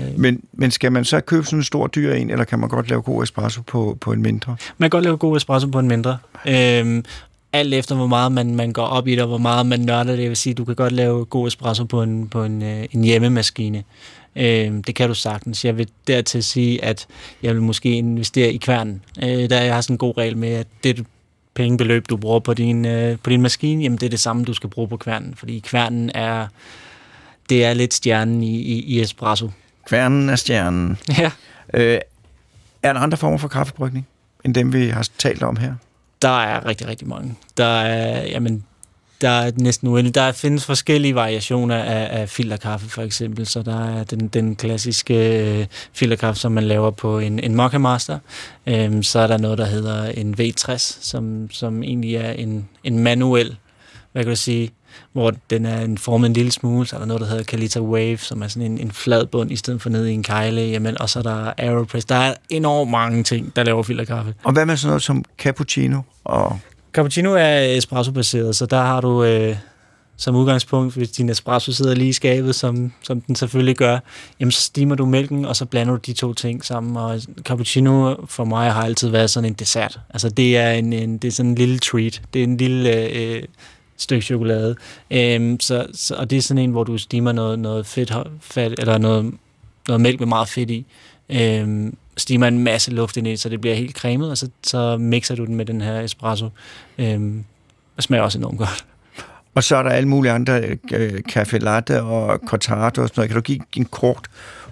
Øh. Men, men skal man så købe sådan en stor dyr en, eller kan man godt lave god espresso på, på en mindre? Man kan godt lave god espresso på en mindre. Øhm, alt efter, hvor meget man, man går op i det, og hvor meget man nørder det. Jeg vil sige, du kan godt lave god espresso på en, på en, øh, en hjemmemaskine. Øhm, det kan du sagtens. Jeg vil dertil sige, at jeg vil måske investere i kværnen. Øh, der jeg har sådan en god regel med, at det, pengebeløb, du bruger på din, øh, på din maskine, jamen det er det samme, du skal bruge på kværnen, fordi kværnen er, det er lidt stjernen i, i, i espresso. Kværnen er stjernen. Ja. Øh, er der andre former for kaffebrygning, end dem, vi har talt om her? Der er rigtig, rigtig mange. Der er, jamen, der er næsten uendeligt. Der findes forskellige variationer af, af filterkaffe, for eksempel. Så der er den, den klassiske øh, filterkaffe, som man laver på en, en Mocha Master. Øhm, så er der noget, der hedder en V60, som, som egentlig er en, en manuel, hvad kan du sige, hvor den er en formet en lille smule, så er der noget, der hedder Kalita Wave, som er sådan en, en flad bund, i stedet for ned i en kejle, jamen, og så er der Aeropress. Der er enormt mange ting, der laver filterkaffe. Og hvad med sådan noget som cappuccino og Cappuccino er espresso-baseret, så der har du øh, som udgangspunkt, hvis din espresso sidder lige i skabet, som, som den selvfølgelig gør, jamen så stimer du mælken, og så blander du de to ting sammen. Og cappuccino for mig har altid været sådan en dessert. Altså det er, en, en, det er sådan en lille treat. Det er en lille øh, øh stykke chokolade. Øhm, så, så, og det er sådan en, hvor du stimer noget, noget fedt, fat, eller noget, noget mælk med meget fedt i. Øhm, stimer en masse luft ind i så det bliver helt cremet, og så, så mixer du den med den her espresso. Øhm, det smager også enormt godt. Og så er der alle mulige andre, øh, café latte og cortado og sådan noget. Kan du give en kort,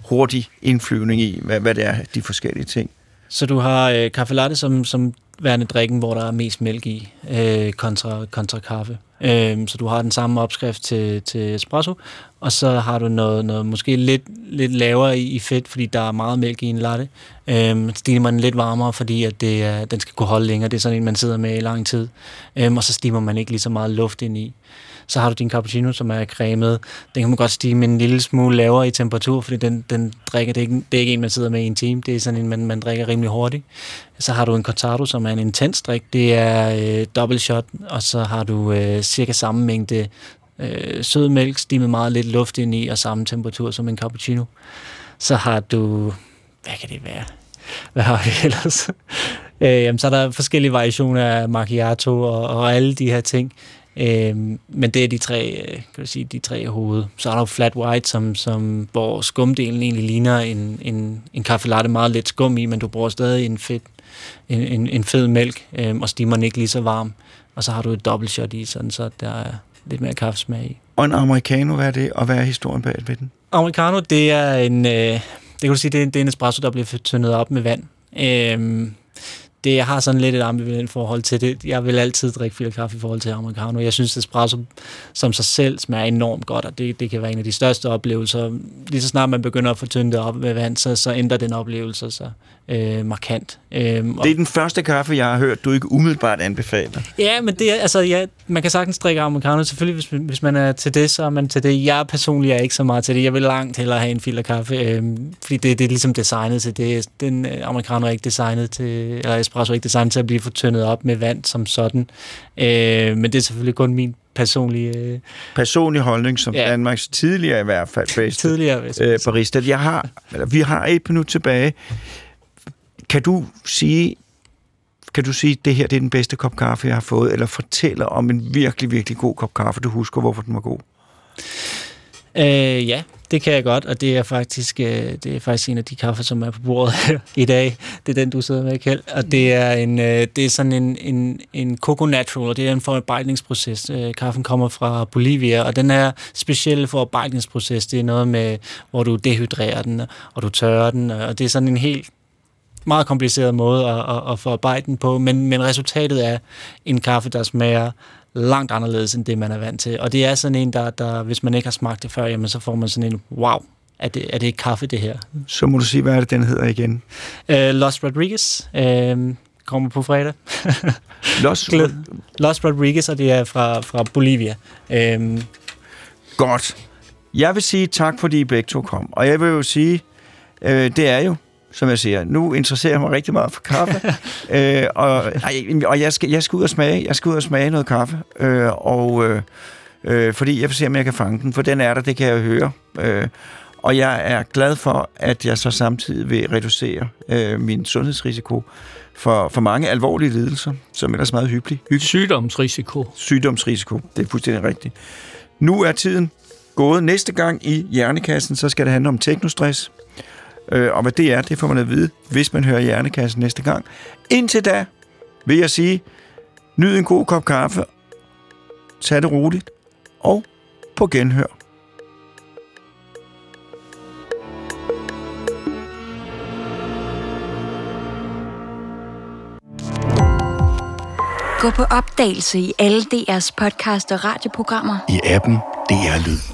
hurtig indflyvning i, hvad, hvad det er, de forskellige ting? Så du har øh, café latte som, som værende drikken, hvor der er mest mælk i, øh, kontra, kontra kaffe. Øh, så du har den samme opskrift til, til espresso, og så har du noget, noget måske lidt, lidt lavere i, i fedt, fordi der er meget mælk i en latte. Øhm, steamer man lidt varmere, fordi at det er, den skal kunne holde længere. Det er sådan en, man sidder med i lang tid. Øhm, og så stimer man ikke lige så meget luft ind i. Så har du din cappuccino, som er cremet. Den kan man godt stige med en lille smule lavere i temperatur, fordi den, den drikker, det er, ikke, det er ikke en, man sidder med i en time. Det er sådan en, man, man drikker rimelig hurtigt. Så har du en cortado, som er en intens drik. Det er øh, double shot, og så har du øh, cirka samme mængde øh, sød mælk, stimet meget lidt luft ind i, og samme temperatur som en cappuccino. Så har du... Hvad kan det være? Hvad har vi ellers? øh, jamen, så er der forskellige variationer af macchiato og, og alle de her ting. Øhm, men det er de tre, øh, kan du sige, de tre hoved. Så er der jo flat white, som, som, hvor skumdelen egentlig ligner en, en, en kaffe latte meget lidt skum i, men du bruger stadig en, fedt, en, en, en fed mælk, øhm, og stimmer ikke lige så varm. Og så har du et dobbelt shot i, sådan, så der er lidt mere kaffesmag i. Og en americano, hvad er det, og hvad er historien bag ved den? Americano, det er en, øh, det kan du sige, det er, det er en espresso, der bliver tyndet op med vand. Øhm, det, jeg har sådan lidt et ambivalent forhold til det. Jeg vil altid drikke filterkaffe i forhold til americano. Jeg synes, espresso som sig selv smager enormt godt, og det, det kan være en af de største oplevelser. Lige så snart man begynder at få tyndet op med vand, så, så ændrer den oplevelse sig øh, markant. Øhm, det er den første kaffe, jeg har hørt, du ikke umiddelbart anbefaler. Ja, men det er, altså, ja, man kan sagtens drikke americano. Selvfølgelig, hvis, hvis man er til det, så er man til det. Jeg personligt er ikke så meget til det. Jeg vil langt hellere have en filterkaffe, øh, fordi det, det er ligesom designet til det. Den øh, americano er ikke designet til, eller espresso ikke designet til at blive fortyndet op med vand som sådan. Øh, men det er selvfølgelig kun min personlige... Øh... Personlig holdning, som ja. Danmarks tidligere i hvert fald bedste tidligere, øh, barista. Jeg har, eller, vi har et minut tilbage. Kan du sige, kan du sige, at det her det er den bedste kop kaffe, jeg har fået, eller fortælle om en virkelig, virkelig god kop kaffe, du husker, hvorfor den var god? Øh, ja, det kan jeg godt, og det er faktisk øh, det er faktisk en af de kaffer, som er på bordet i dag. Det er den, du sidder med, Kjeld. Og det er, en, øh, det er sådan en, en, en coco natural, og det er en forarbejdningsproces. Øh, kaffen kommer fra Bolivia, og den her specielle forarbejdningsproces, det er noget med, hvor du dehydrerer den, og du tørrer den, og det er sådan en helt meget kompliceret måde at, at, at forarbejde den på, men, men resultatet er en kaffe, der smager langt anderledes end det, man er vant til. Og det er sådan en, der, der hvis man ikke har smagt det før, jamen, så får man sådan en, wow, er det, er det ikke kaffe, det her? Så må du sige, hvad er det, den hedder igen? Uh, Los Rodriguez. Uh, kommer på fredag. Los, Los Rodriguez, og det er fra, fra Bolivia. Uh, Godt. Jeg vil sige tak, fordi I begge to kom. Og jeg vil jo sige, øh, det er jo som jeg siger, nu interesserer jeg mig rigtig meget for kaffe, øh, og, og jeg, skal, jeg skal ud og smage, jeg skal ud og smage noget kaffe, øh, og øh, øh, fordi jeg vil se, om jeg kan fange den, for den er der, det kan jeg høre. Øh, og jeg er glad for, at jeg så samtidig vil reducere øh, min sundhedsrisiko for, for mange alvorlige lidelser, som ellers er meget hyggelig. hyggelig. Sygdomsrisiko. Sygdomsrisiko, det er fuldstændig rigtigt. Nu er tiden gået. Næste gang i Hjernekassen, så skal det handle om teknostress. Øh, og hvad det er, det får man at vide, hvis man hører Hjernekassen næste gang. Indtil da vil jeg sige, nyd en god kop kaffe, tag det roligt, og på genhør. Gå på opdagelse i alle DR's podcast og radioprogrammer. I appen DR Lyd.